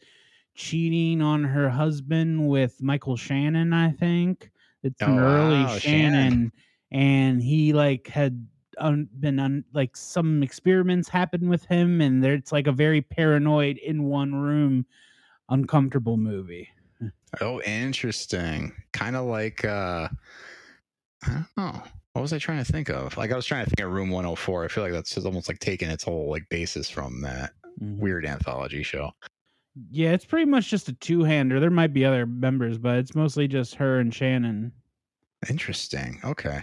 cheating on her husband with Michael Shannon, I think. It's an Oh, early wow, Shannon, Shannon. and he like had un- been on like some experiments happen with him, and there it's like a very paranoid in one room, uncomfortable movie. Oh, interesting. Kind of like, uh, I don't know. What was I trying to think of? Like, I was trying to think of Room 104. I feel like that's just almost like taking its whole like basis from that Mhm. weird anthology show. Yeah, it's pretty much just a two hander. There might be other members, but it's mostly just her and Shannon. Interesting. Okay.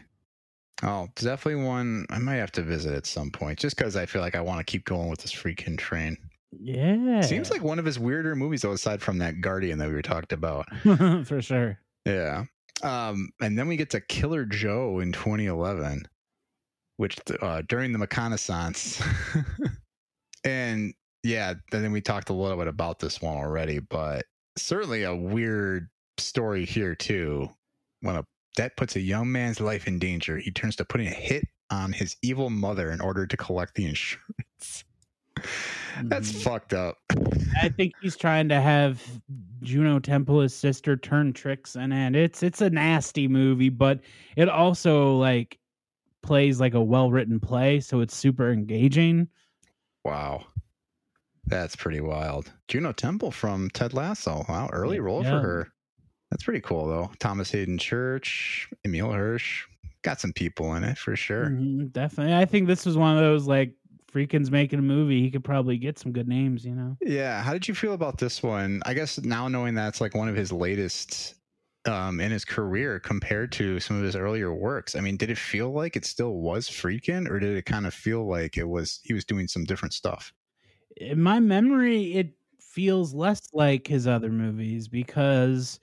Oh, definitely one I might have to visit at some point just because I feel like I want to keep going with this freaking train. Yeah. Seems like one of his weirder movies, though, aside from that Guardian that we were talked about. for sure. Yeah. Um, and then we get to Killer Joe in 2011, which uh, during the McConaissance, and yeah, then we talked a little bit about this one already, but certainly a weird story here too. When a that puts a young man's life in danger, he turns to putting a hit on his evil mother in order to collect the insurance. That's Mhm. fucked up. I think he's trying to have Juno Temple, his sister, turn tricks in it. It's it's a nasty movie, but it also like plays like a well written play, so it's super engaging. Wow. That's pretty wild. Juno Temple from Ted Lasso. Wow, early role Yeah. for her. That's pretty cool though. Thomas Haden Church, Emile Hirsch. Got some people in it for sure. Mhm, definitely. I think this was one of those like Friedkin's making a movie, he could probably get some good names, you know. Yeah. How did you feel about this one? I guess now knowing that's like one of his latest um in his career compared to some of his earlier works. I mean, did it feel like it still was Freakin, or did it kind of feel like it was he was doing some different stuff? In my memory, it feels less like his other movies because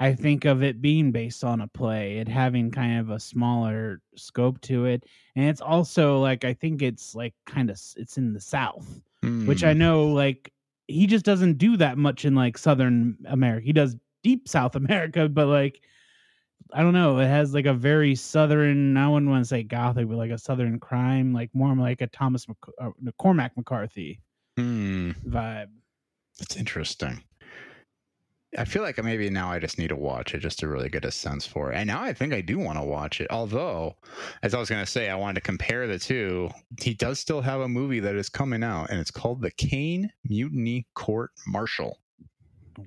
I think of it being based on a play, it having kind of a smaller scope to it, and it's also like I think it's like kind of it's in the South, which I Hmm. know like he just doesn't do that much in like Southern America. He does deep South America, but like I don't know, it has like a very Southern. I wouldn't want to say gothic, but like a Southern crime, like more like a Thomas Mc, uh, Cormac McCarthy Hmm. vibe. That's interesting. I feel like maybe now I just need to watch it just to really get a sense for it. And now I think I do want to watch it. Although, as I was going to say, I wanted to compare the two. He does still have a movie that is coming out, and it's called The Caine Mutiny Court Martial.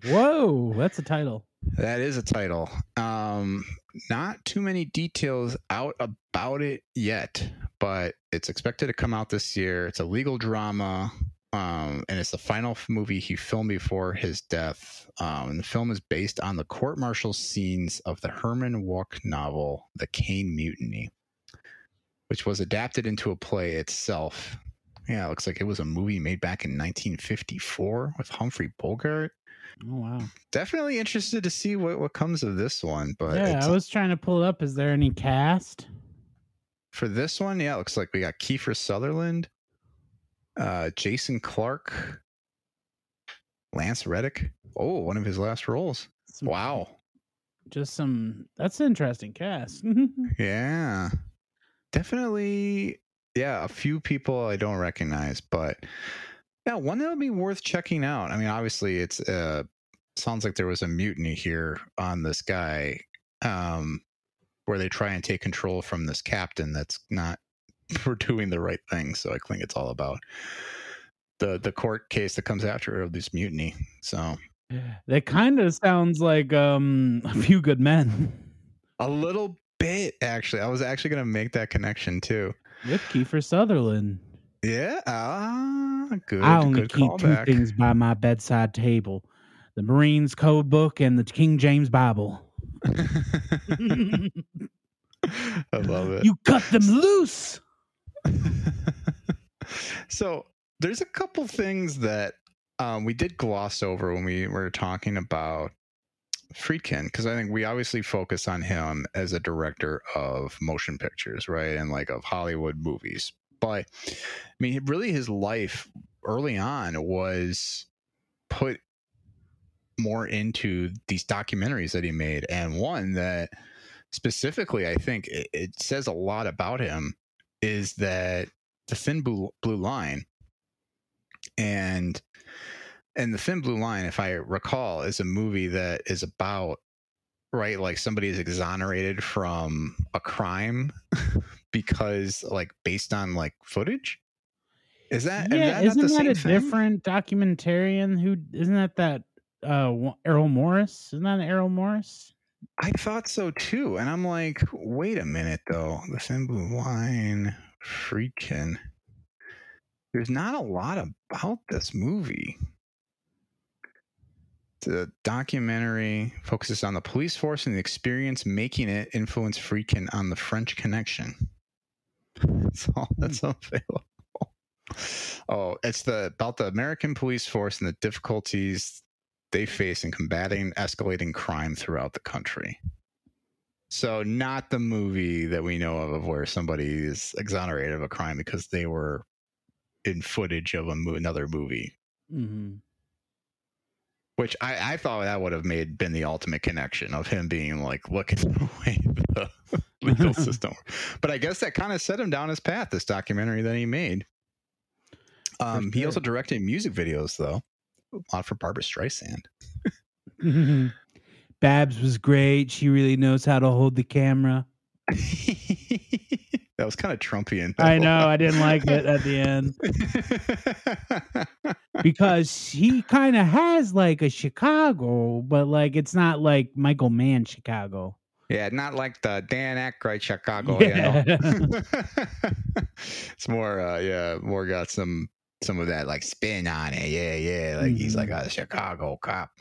Whoa, that's a title. That is a title. Um, not too many details out about it yet, but it's expected to come out this year. It's a legal drama, um, and it's the final movie he filmed before his death. Um, and the film is based on the court-martial scenes of the Herman Wouk novel, The Caine Mutiny, which was adapted into a play itself. Yeah, it looks like it was a movie made back in 1954 with Humphrey Bogart Oh wow. definitely interested to see what, what comes of this one. But yeah, I was trying to pull it up. Is there any cast? for this one, yeah, it looks like we got Kiefer Sutherland, uh, Jason Clarke, Lance Reddick. Oh, one of his last roles. Some- Wow. Just some. That's an interesting cast. Yeah. Definitely. Yeah, a few people I don't recognize, but yeah, one that would be worth checking out. I mean, obviously, it's uh sounds like there was a mutiny here on this guy, um, where they try and take control from this captain that's not for doing the right thing. So I think it's all about the the court case that comes after of this mutiny. So that kind of sounds like um a few good men a little bit actually. I was actually gonna make that connection too. with Kiefer Sutherland. Yeah. Ah, good. I only good keep two callback. things by my bedside table: the Marines Code Book and the King James Bible. I love it. you cut them loose. so there's a couple things that um, we did gloss over when we were talking about Friedkin, because I think we obviously focus on him as a director of motion pictures, right? And like of Hollywood movies. But I mean, really his life early on was put more into these documentaries that he made. And one that specifically, I think it, it says a lot about him is that the thin blue, blue line and and the thin blue line if i recall is a movie that is about right like somebody is exonerated from a crime because like based on like footage is that is yeah, that not isn't the that same a thing? different documentarian? Who isn't that that uh Errol Morris? Isn't that Errol Morris? I thought so too. And I'm like, wait a minute though. The thin blue line, Friedkin. There's not a lot about this movie. The documentary focuses on the police force and the experience making it influence Friedkin on the French Connection. That's all that's hmm. available. Oh, it's the about the American police force and the difficulties they face in combating escalating crime throughout the country. So, not the movie that we know of, of where somebody is exonerated of a crime because they were in footage of a mo- another movie. hmm Which I, I thought that would have made been the ultimate connection of him being like, look at the way the legal system. But I guess that kind of set him down his path. This documentary that he made. Um, He also directed music videos, though, a lot for Barbra Streisand. Babs was great. She really knows how to hold the camera. that was kind of Trumpian. I know. I didn't like it at the end because he kind of has like a Chicago, but like it's not like Michael Mann Chicago. Yeah, not like the Dan Aykroyd Chicago. You know? it's more, uh, yeah, more got some some of that like spin on it. Yeah, yeah, like he's like a Chicago cop.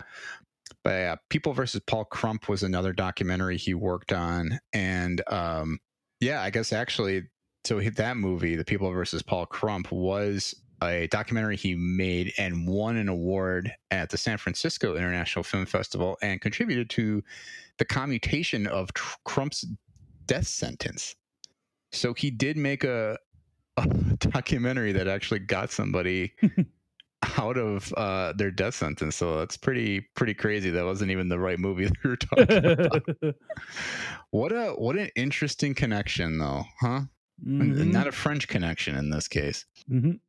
But yeah, People versus Paul Crump was another documentary he worked on, and um, yeah, I guess actually, so that movie, The People versus Paul Crump, was a documentary he made and won an award at the San Francisco International Film Festival and contributed to the commutation of Crump's death sentence. So he did make a, a documentary that actually got somebody out of uh, their death sentence. So that's pretty pretty crazy. That wasn't even the right movie that we were talking about. what a what an interesting connection though, huh? Mhm, Not a French connection in this case. mhm.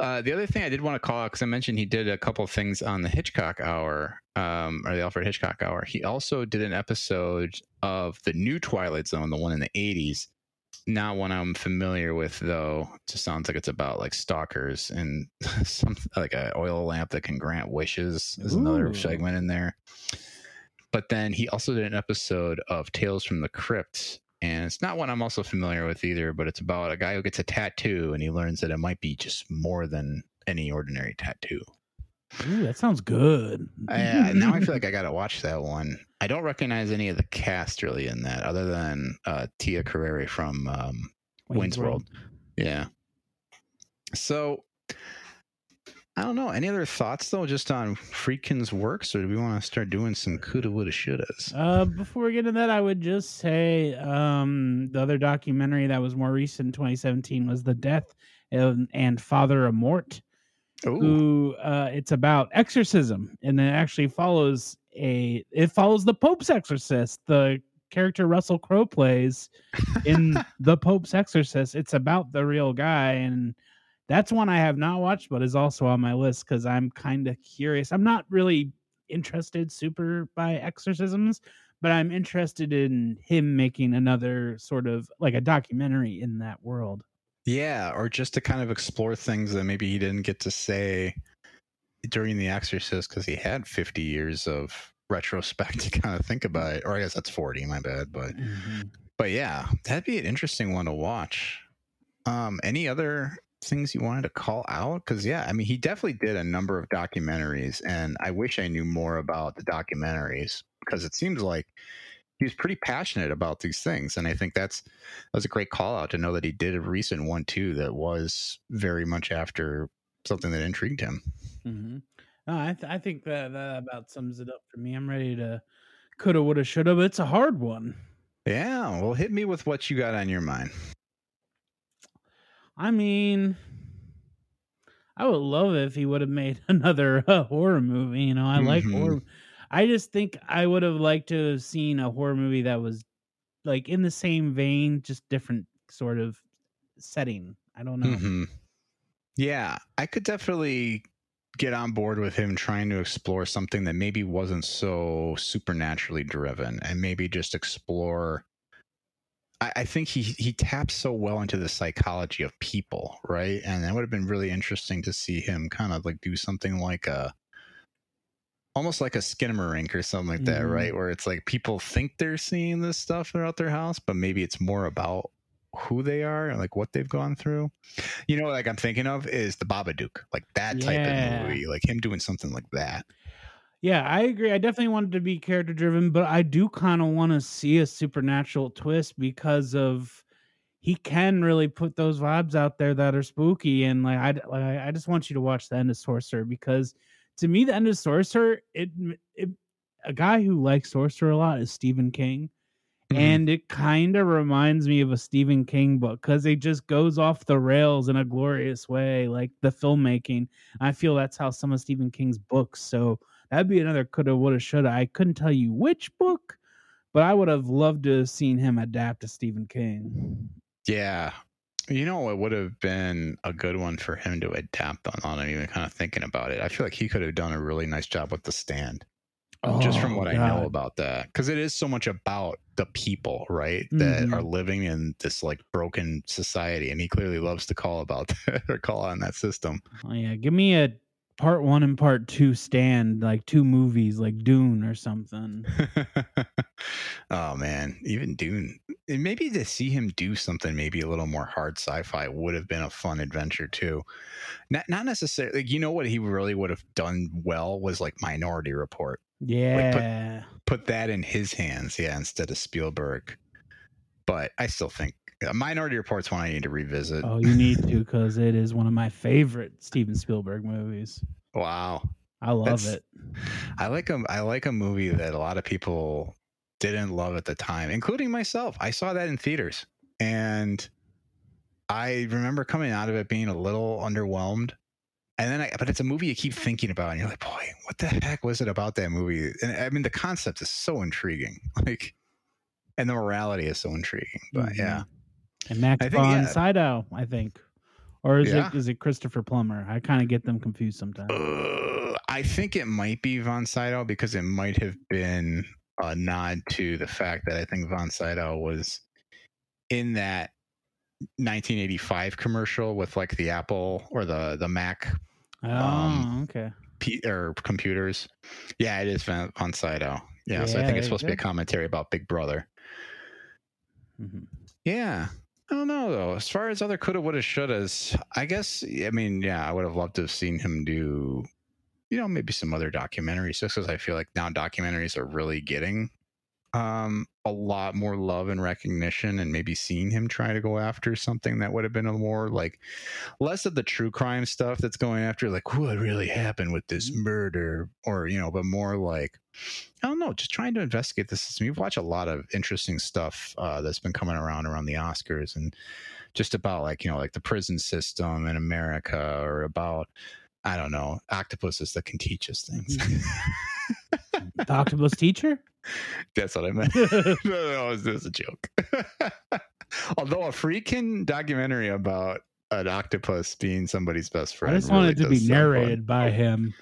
Uh, the other thing I did want to call out because I mentioned he did a couple of things on the Hitchcock Hour, um, or the Alfred Hitchcock Hour. He also did an episode of the new Twilight Zone, the one in the '80s. Not one I'm familiar with though. It just sounds like it's about like stalkers and some like an oil lamp that can grant wishes is another segment in there. But then he also did an episode of Tales from the Crypt, and it's not one I'm also familiar with either, but it's about a guy who gets a tattoo and he learns that it might be just more than any ordinary tattoo. Ooh, that sounds good. I, uh, now I feel like I got to watch that one. I don't recognize any of the cast really in that, other than uh, Tia Carrere from um, Wayne's World. Yeah. So I don't know. Any other thoughts though, just on Friedkin's works, or do we want to start doing some coulda, woulda, shouldas? Uh, before we get into that, I would just say um, the other documentary that was more recent, 2017, was the death of, and Father Amorth, Oh, who uh, it's about exorcism, and it actually follows a it follows the Pope's exorcist, the character Russell Crowe plays in the Pope's exorcist. It's about the real guy, and that's one I have not watched, but is also on my list because I'm kind of curious. I'm not really interested super by exorcisms, but I'm interested in him making another sort of like a documentary in that world. Yeah, or just to kind of explore things that maybe he didn't get to say during The Exorcist because he had 50 years of retrospect to kind of think about it. Or I guess that's 40, my bad, but but yeah, that'd be an interesting one to watch. Um, any other things you wanted to call out? Because yeah, I mean, he definitely did a number of documentaries, and I wish I knew more about the documentaries because it seems like he was pretty passionate about these things, and I think that's that was a great call out to know that he did a recent one too that was very much after something that intrigued him. Mm-hmm. No, I, th- I think that, that about sums it up for me. I'm ready to coulda, woulda, shoulda, but it's a hard one. Yeah, well, hit me with what you got on your mind. I mean, I would love it if he would have made another uh, horror movie. You know, I like Mhm. horror. I just think I would have liked to have seen a horror movie that was like in the same vein, just different sort of setting. I don't know. hmm Yeah, I could definitely get on board with him trying to explore something that maybe wasn't so supernaturally driven and maybe just explore. I, I think he he taps so well into the psychology of people, right? And that would have been really interesting to see him kind of like do something like a almost like a skinamarink or something like that, Mhm. right? Where it's like people think they're seeing this stuff throughout their house, but maybe it's more about who they are and like what they've gone through. You know, like I'm thinking of is the Babadook, like that type Yeah. of movie, like him doing something like that. Yeah, I agree. I definitely wanted to be character driven, but I do kind of want to see a supernatural twist because of he can really put those vibes out there that are spooky. And like I like I just want you to watch the end of Sorcerer because to me the end of Sorcerer it it a guy who likes Sorcerer a lot is Stephen King. Mhm. And it kind of reminds me of a Stephen King book because it just goes off the rails in a glorious way, like the filmmaking. I feel that's how some of Stephen King's books. So that'd be another coulda, woulda, shoulda. I couldn't tell you which book, but I would have loved to have seen him adapt to Stephen King. Yeah. You know, it would have been a good one for him to adapt on. On even kind of thinking about it, I feel like he could have done a really nice job with the stand. just from Oh, what I know about that, because it is so much about the people, right, that Mhm. are living in this like broken society, and he clearly loves to call about that or call on that system. Oh yeah, give me a part one and part two stand like two movies, like Dune or something. oh man, even Dune. And maybe to see him do something maybe a little more hard sci-fi would have been a fun adventure too. Not not necessarily. Like, you know what he really would have done well was like Minority Report. Yeah. Put that in his hands, yeah, instead of Spielberg. But I still think Minority Report's one I need to revisit. oh, you need to because it is one of my favorite Steven Spielberg movies. Wow. I love That's- it. I like a I like a movie that a lot of people didn't love at the time, including myself. I saw that in theaters and I remember coming out of it being a little underwhelmed. And then I but it's a movie you keep thinking about and you're like, boy, what the heck was it about that movie? And I mean the concept is so intriguing. Like and the morality is so intriguing. But Mhm. yeah. And Max I think, von yeah. Sydow, I think. Or is Yeah. it is it Christopher Plummer? I kind of get them confused sometimes. Uh, I think it might be Von Sydow because it might have been a nod to the fact that I think Von Sydow was in that 1985 commercial with like the Apple or the the Mac Oh, um, okay. P- or computers. Yeah, it is Von, Von Sydow. Yeah, so I think it's supposed to be a commentary about Big Brother. Mhm. Yeah. I don't know though. As far as other coulda, woulda, shouldas, I guess. I mean, yeah, I would have loved to have seen him do, you know, maybe some other documentaries. Just because I feel like now documentaries are really getting um a lot more love and recognition, and maybe seeing him try to go after something that would have been a more like less of the true crime stuff that's going after like what really happened with this murder, or you know, but more like I don't know, just trying to investigate the system. You've watched a lot of interesting stuff uh, that's been coming around around the Oscars and just about like, you know, like the prison system in America or about, I don't know, octopuses that can teach us things. The octopus teacher? that's what I meant. no, no, it was a joke. Although a freaking documentary about an octopus being somebody's best friend. I just really wanted to be narrated by oh. him.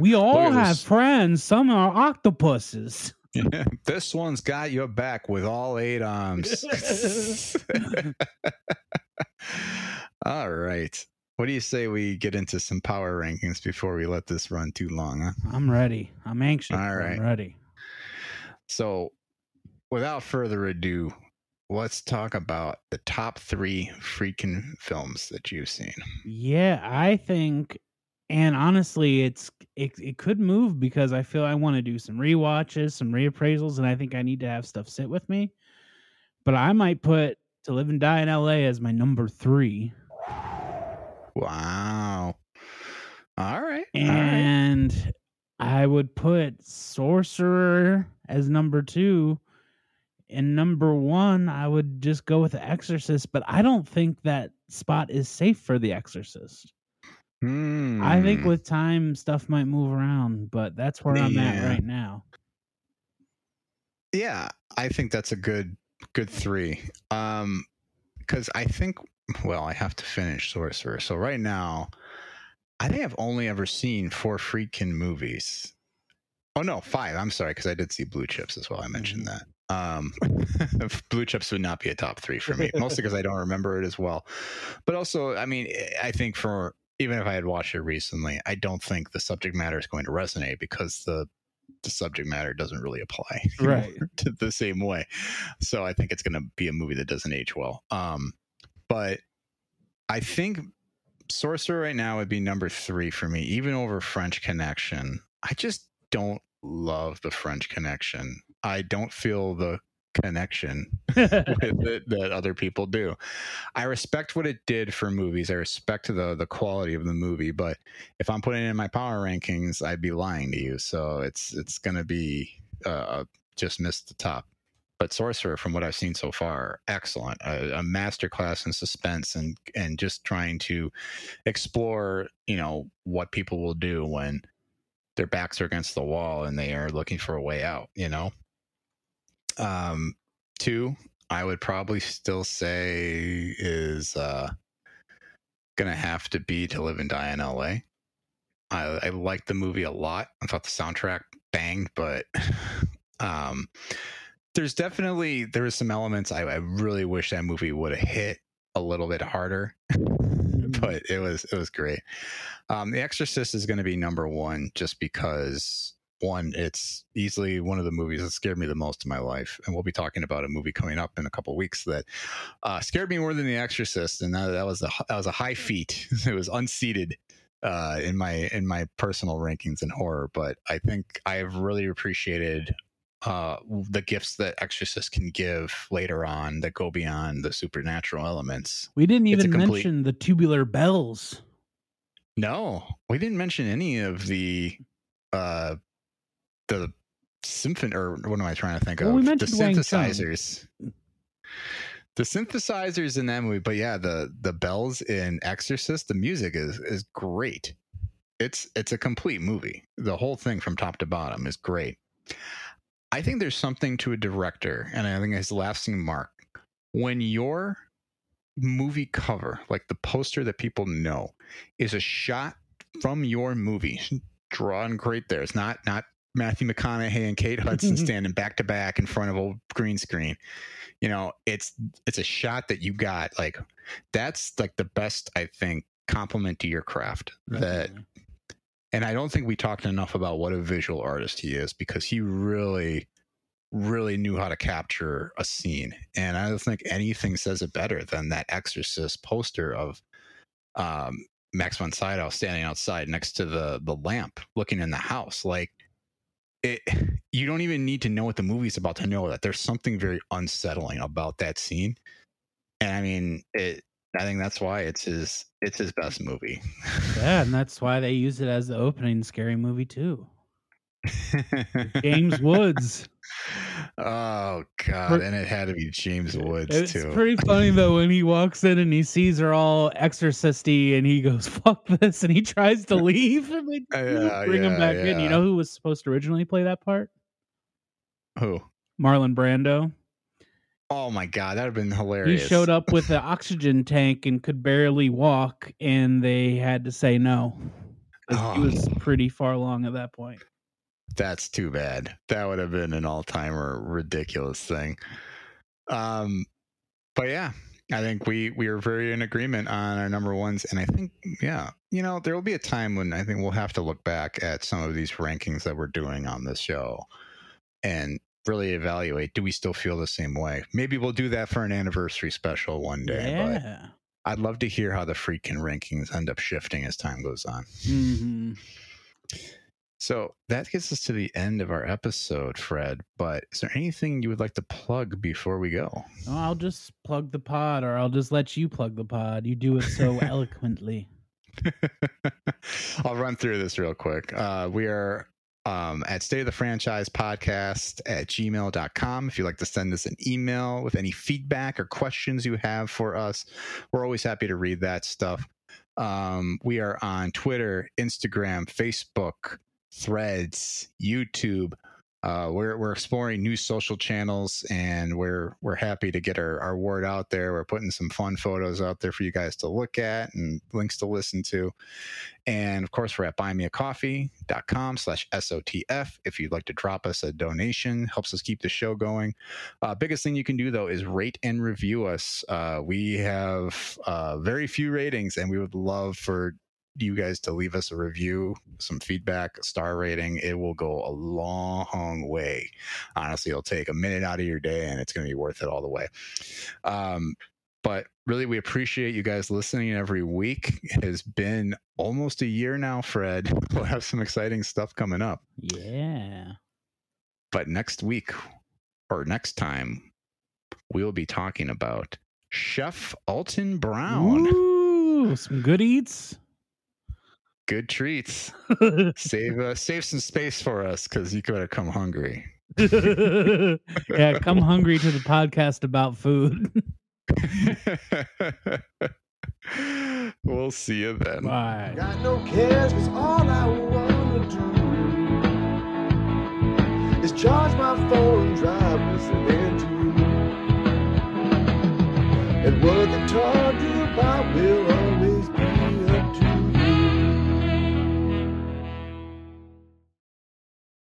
We all have friends. Some are octopuses. this one's got your back with all eight arms. all right. What do you say we get into some power rankings before we let this run too long? Huh? I'm ready. I'm anxious. All right. I'm ready. So, without further ado, let's talk about the top three freaking films that you've seen. Yeah, I think, and honestly, it's it, it could move because I feel I want to do some rewatches, some reappraisals, and I think I need to have stuff sit with me. But I might put To Live and Die in L.A. as my number three, Wow. All right. all right. and I would put Sorcerer as number two. And number one, I would just go with The Exorcist, but I don't think that spot is safe for The Exorcist. I think Hmm. with time stuff might move around, but that's where I'm at right now. yeah i think that's a good good three um because i think well i have to finish sorcerer. So right now i think i've only ever seen four freaking movies. Oh no five. I'm sorry because i did see blue chips as well. I mentioned that. Um blue chips would not be a top three for me mostly because i don't remember it as well. But also i mean i think for even if i had watched it recently i don't think the subject matter is going to resonate because the the subject matter doesn't really apply Right. to the same way. So i think it's going to be a movie that doesn't age well. Um but i think sorcerer right now would be number three for me even over french connection i just don't love the french connection i don't feel the connection with it that other people do. I respect what it did for movies. I respect the the quality of the movie, but if I'm putting it in my power rankings, I'd be lying to you. So it's it's gonna be uh, just missed the top. But Sorcerer, from what I've seen so far, excellent. A, a masterclass in suspense and and just trying to explore, you know, what people will do when their backs are against the wall and they are looking for a way out. You know. Um, two, I would probably still say is uh gonna have to be to live and die in LA. I, I liked the movie a lot. I thought the soundtrack banged, but um there's definitely there was some elements I, I really wish that movie would have hit a little bit harder. but it was it was great. Um, the Exorcist is going to be number one just because one, it's easily one of the movies that scared me the most in my life, and we'll be talking about a movie coming up in a couple weeks that uh, scared me more than The Exorcist, and that, that was a that was a high feat. it was unseated uh, in my in my personal rankings in horror, but I think I've really appreciated uh, the gifts that Exorcist can give later on that go beyond the supernatural elements. We didn't even complete- mention the tubular bells. No, we didn't mention any of the uh the symphony or what am I trying to think Well, of? we the mentioned Chung. synthesizers. The synthesizers in that movie, but yeah, the the bells in Exorcist, the music is is great. It's it's a complete movie. The whole thing from top to bottom is great. I think there's something to a director, and I think his lasting mark when your movie cover, like the poster that people know, is a shot from your movie, drawn great there. It's not not Matthew McConaughey and Kate Hudson standing back to back in front of a green screen. You know, it's it's a shot that you got. Like that's like the best I think compliment to your craft. That. And I don't think we talked enough about what a visual artist he is because he really, really knew how to capture a scene. And I don't think anything says it better than that Exorcist poster of um, Max von Sydow standing outside next to the the lamp, looking in the house. Like it, you don't even need to know what the movie's about to know that there's something very unsettling about that scene. And I mean, it. I think that's why it's his it's his best movie. Yeah, and that's why they use it as the opening scary movie too. James Woods. Oh God! And it had to be James Woods It's too. pretty funny though when he walks in and he sees her all exorcisty and he goes "fuck this" and he tries to leave and uh, they Yeah, bring him yeah, back in. You know who was supposed to originally play that part? Who? Marlon Brando. Oh my God! That'd have been hilarious. He showed up with the oxygen tank and could barely walk, and they had to say no. Oh. He was pretty far along at that point. That's too bad. That would have been an all-timer ridiculous thing. Um, but yeah, I think we we are very in agreement on our number ones, and I think yeah, you know, there will be a time when I think we'll have to look back at some of these rankings that we're doing on this show and really evaluate: do we still feel the same way? Maybe we'll do that for an anniversary special one day. But Yeah. I'd love to hear how the freaking rankings end up shifting as time goes on. hmm So that gets us to the end of our episode, Fred. But is there anything you would like to plug before we go? Oh, I'll just plug the pod, or I'll just let you plug the pod. You do it so eloquently. I'll run through this real quick. Uh, we are um, at state of the franchise podcast at gmail.com. If you'd like to send us an email with any feedback or questions you have for us, we're always happy to read that stuff. Um, we are on Twitter, Instagram, Facebook, Threads, YouTube. Uh, we're we're exploring new social channels, and we're we're happy to get our, our word out there. We're putting some fun photos out there for you guys to look at and links to listen to. And of course, we're at buymeacoffee.com slash SOTF. If you'd like to drop us a donation, helps us keep the show going. Uh, biggest thing you can do, though, is rate and review us. Uh, we have uh, very few ratings, and we would love for you guys to leave us a review, some feedback, star rating. It will go a long way. Honestly, it'll take a minute out of your day, and it's going to be worth it all the way. Um, but really, we appreciate you guys listening every week. It has been almost a year now, Fred. We'll have some exciting stuff coming up. Yeah. But next week or next time, we'll be talking about Chef Alton Brown. Ooh, some good eats. Good treats. Save uh, save some space for us because you gotta come hungry. yeah, come hungry to the podcast about food. we'll see you then. Bye. Got no cares, cause all I wanna do is charge my phone, drive, listening to you. And what they told you about will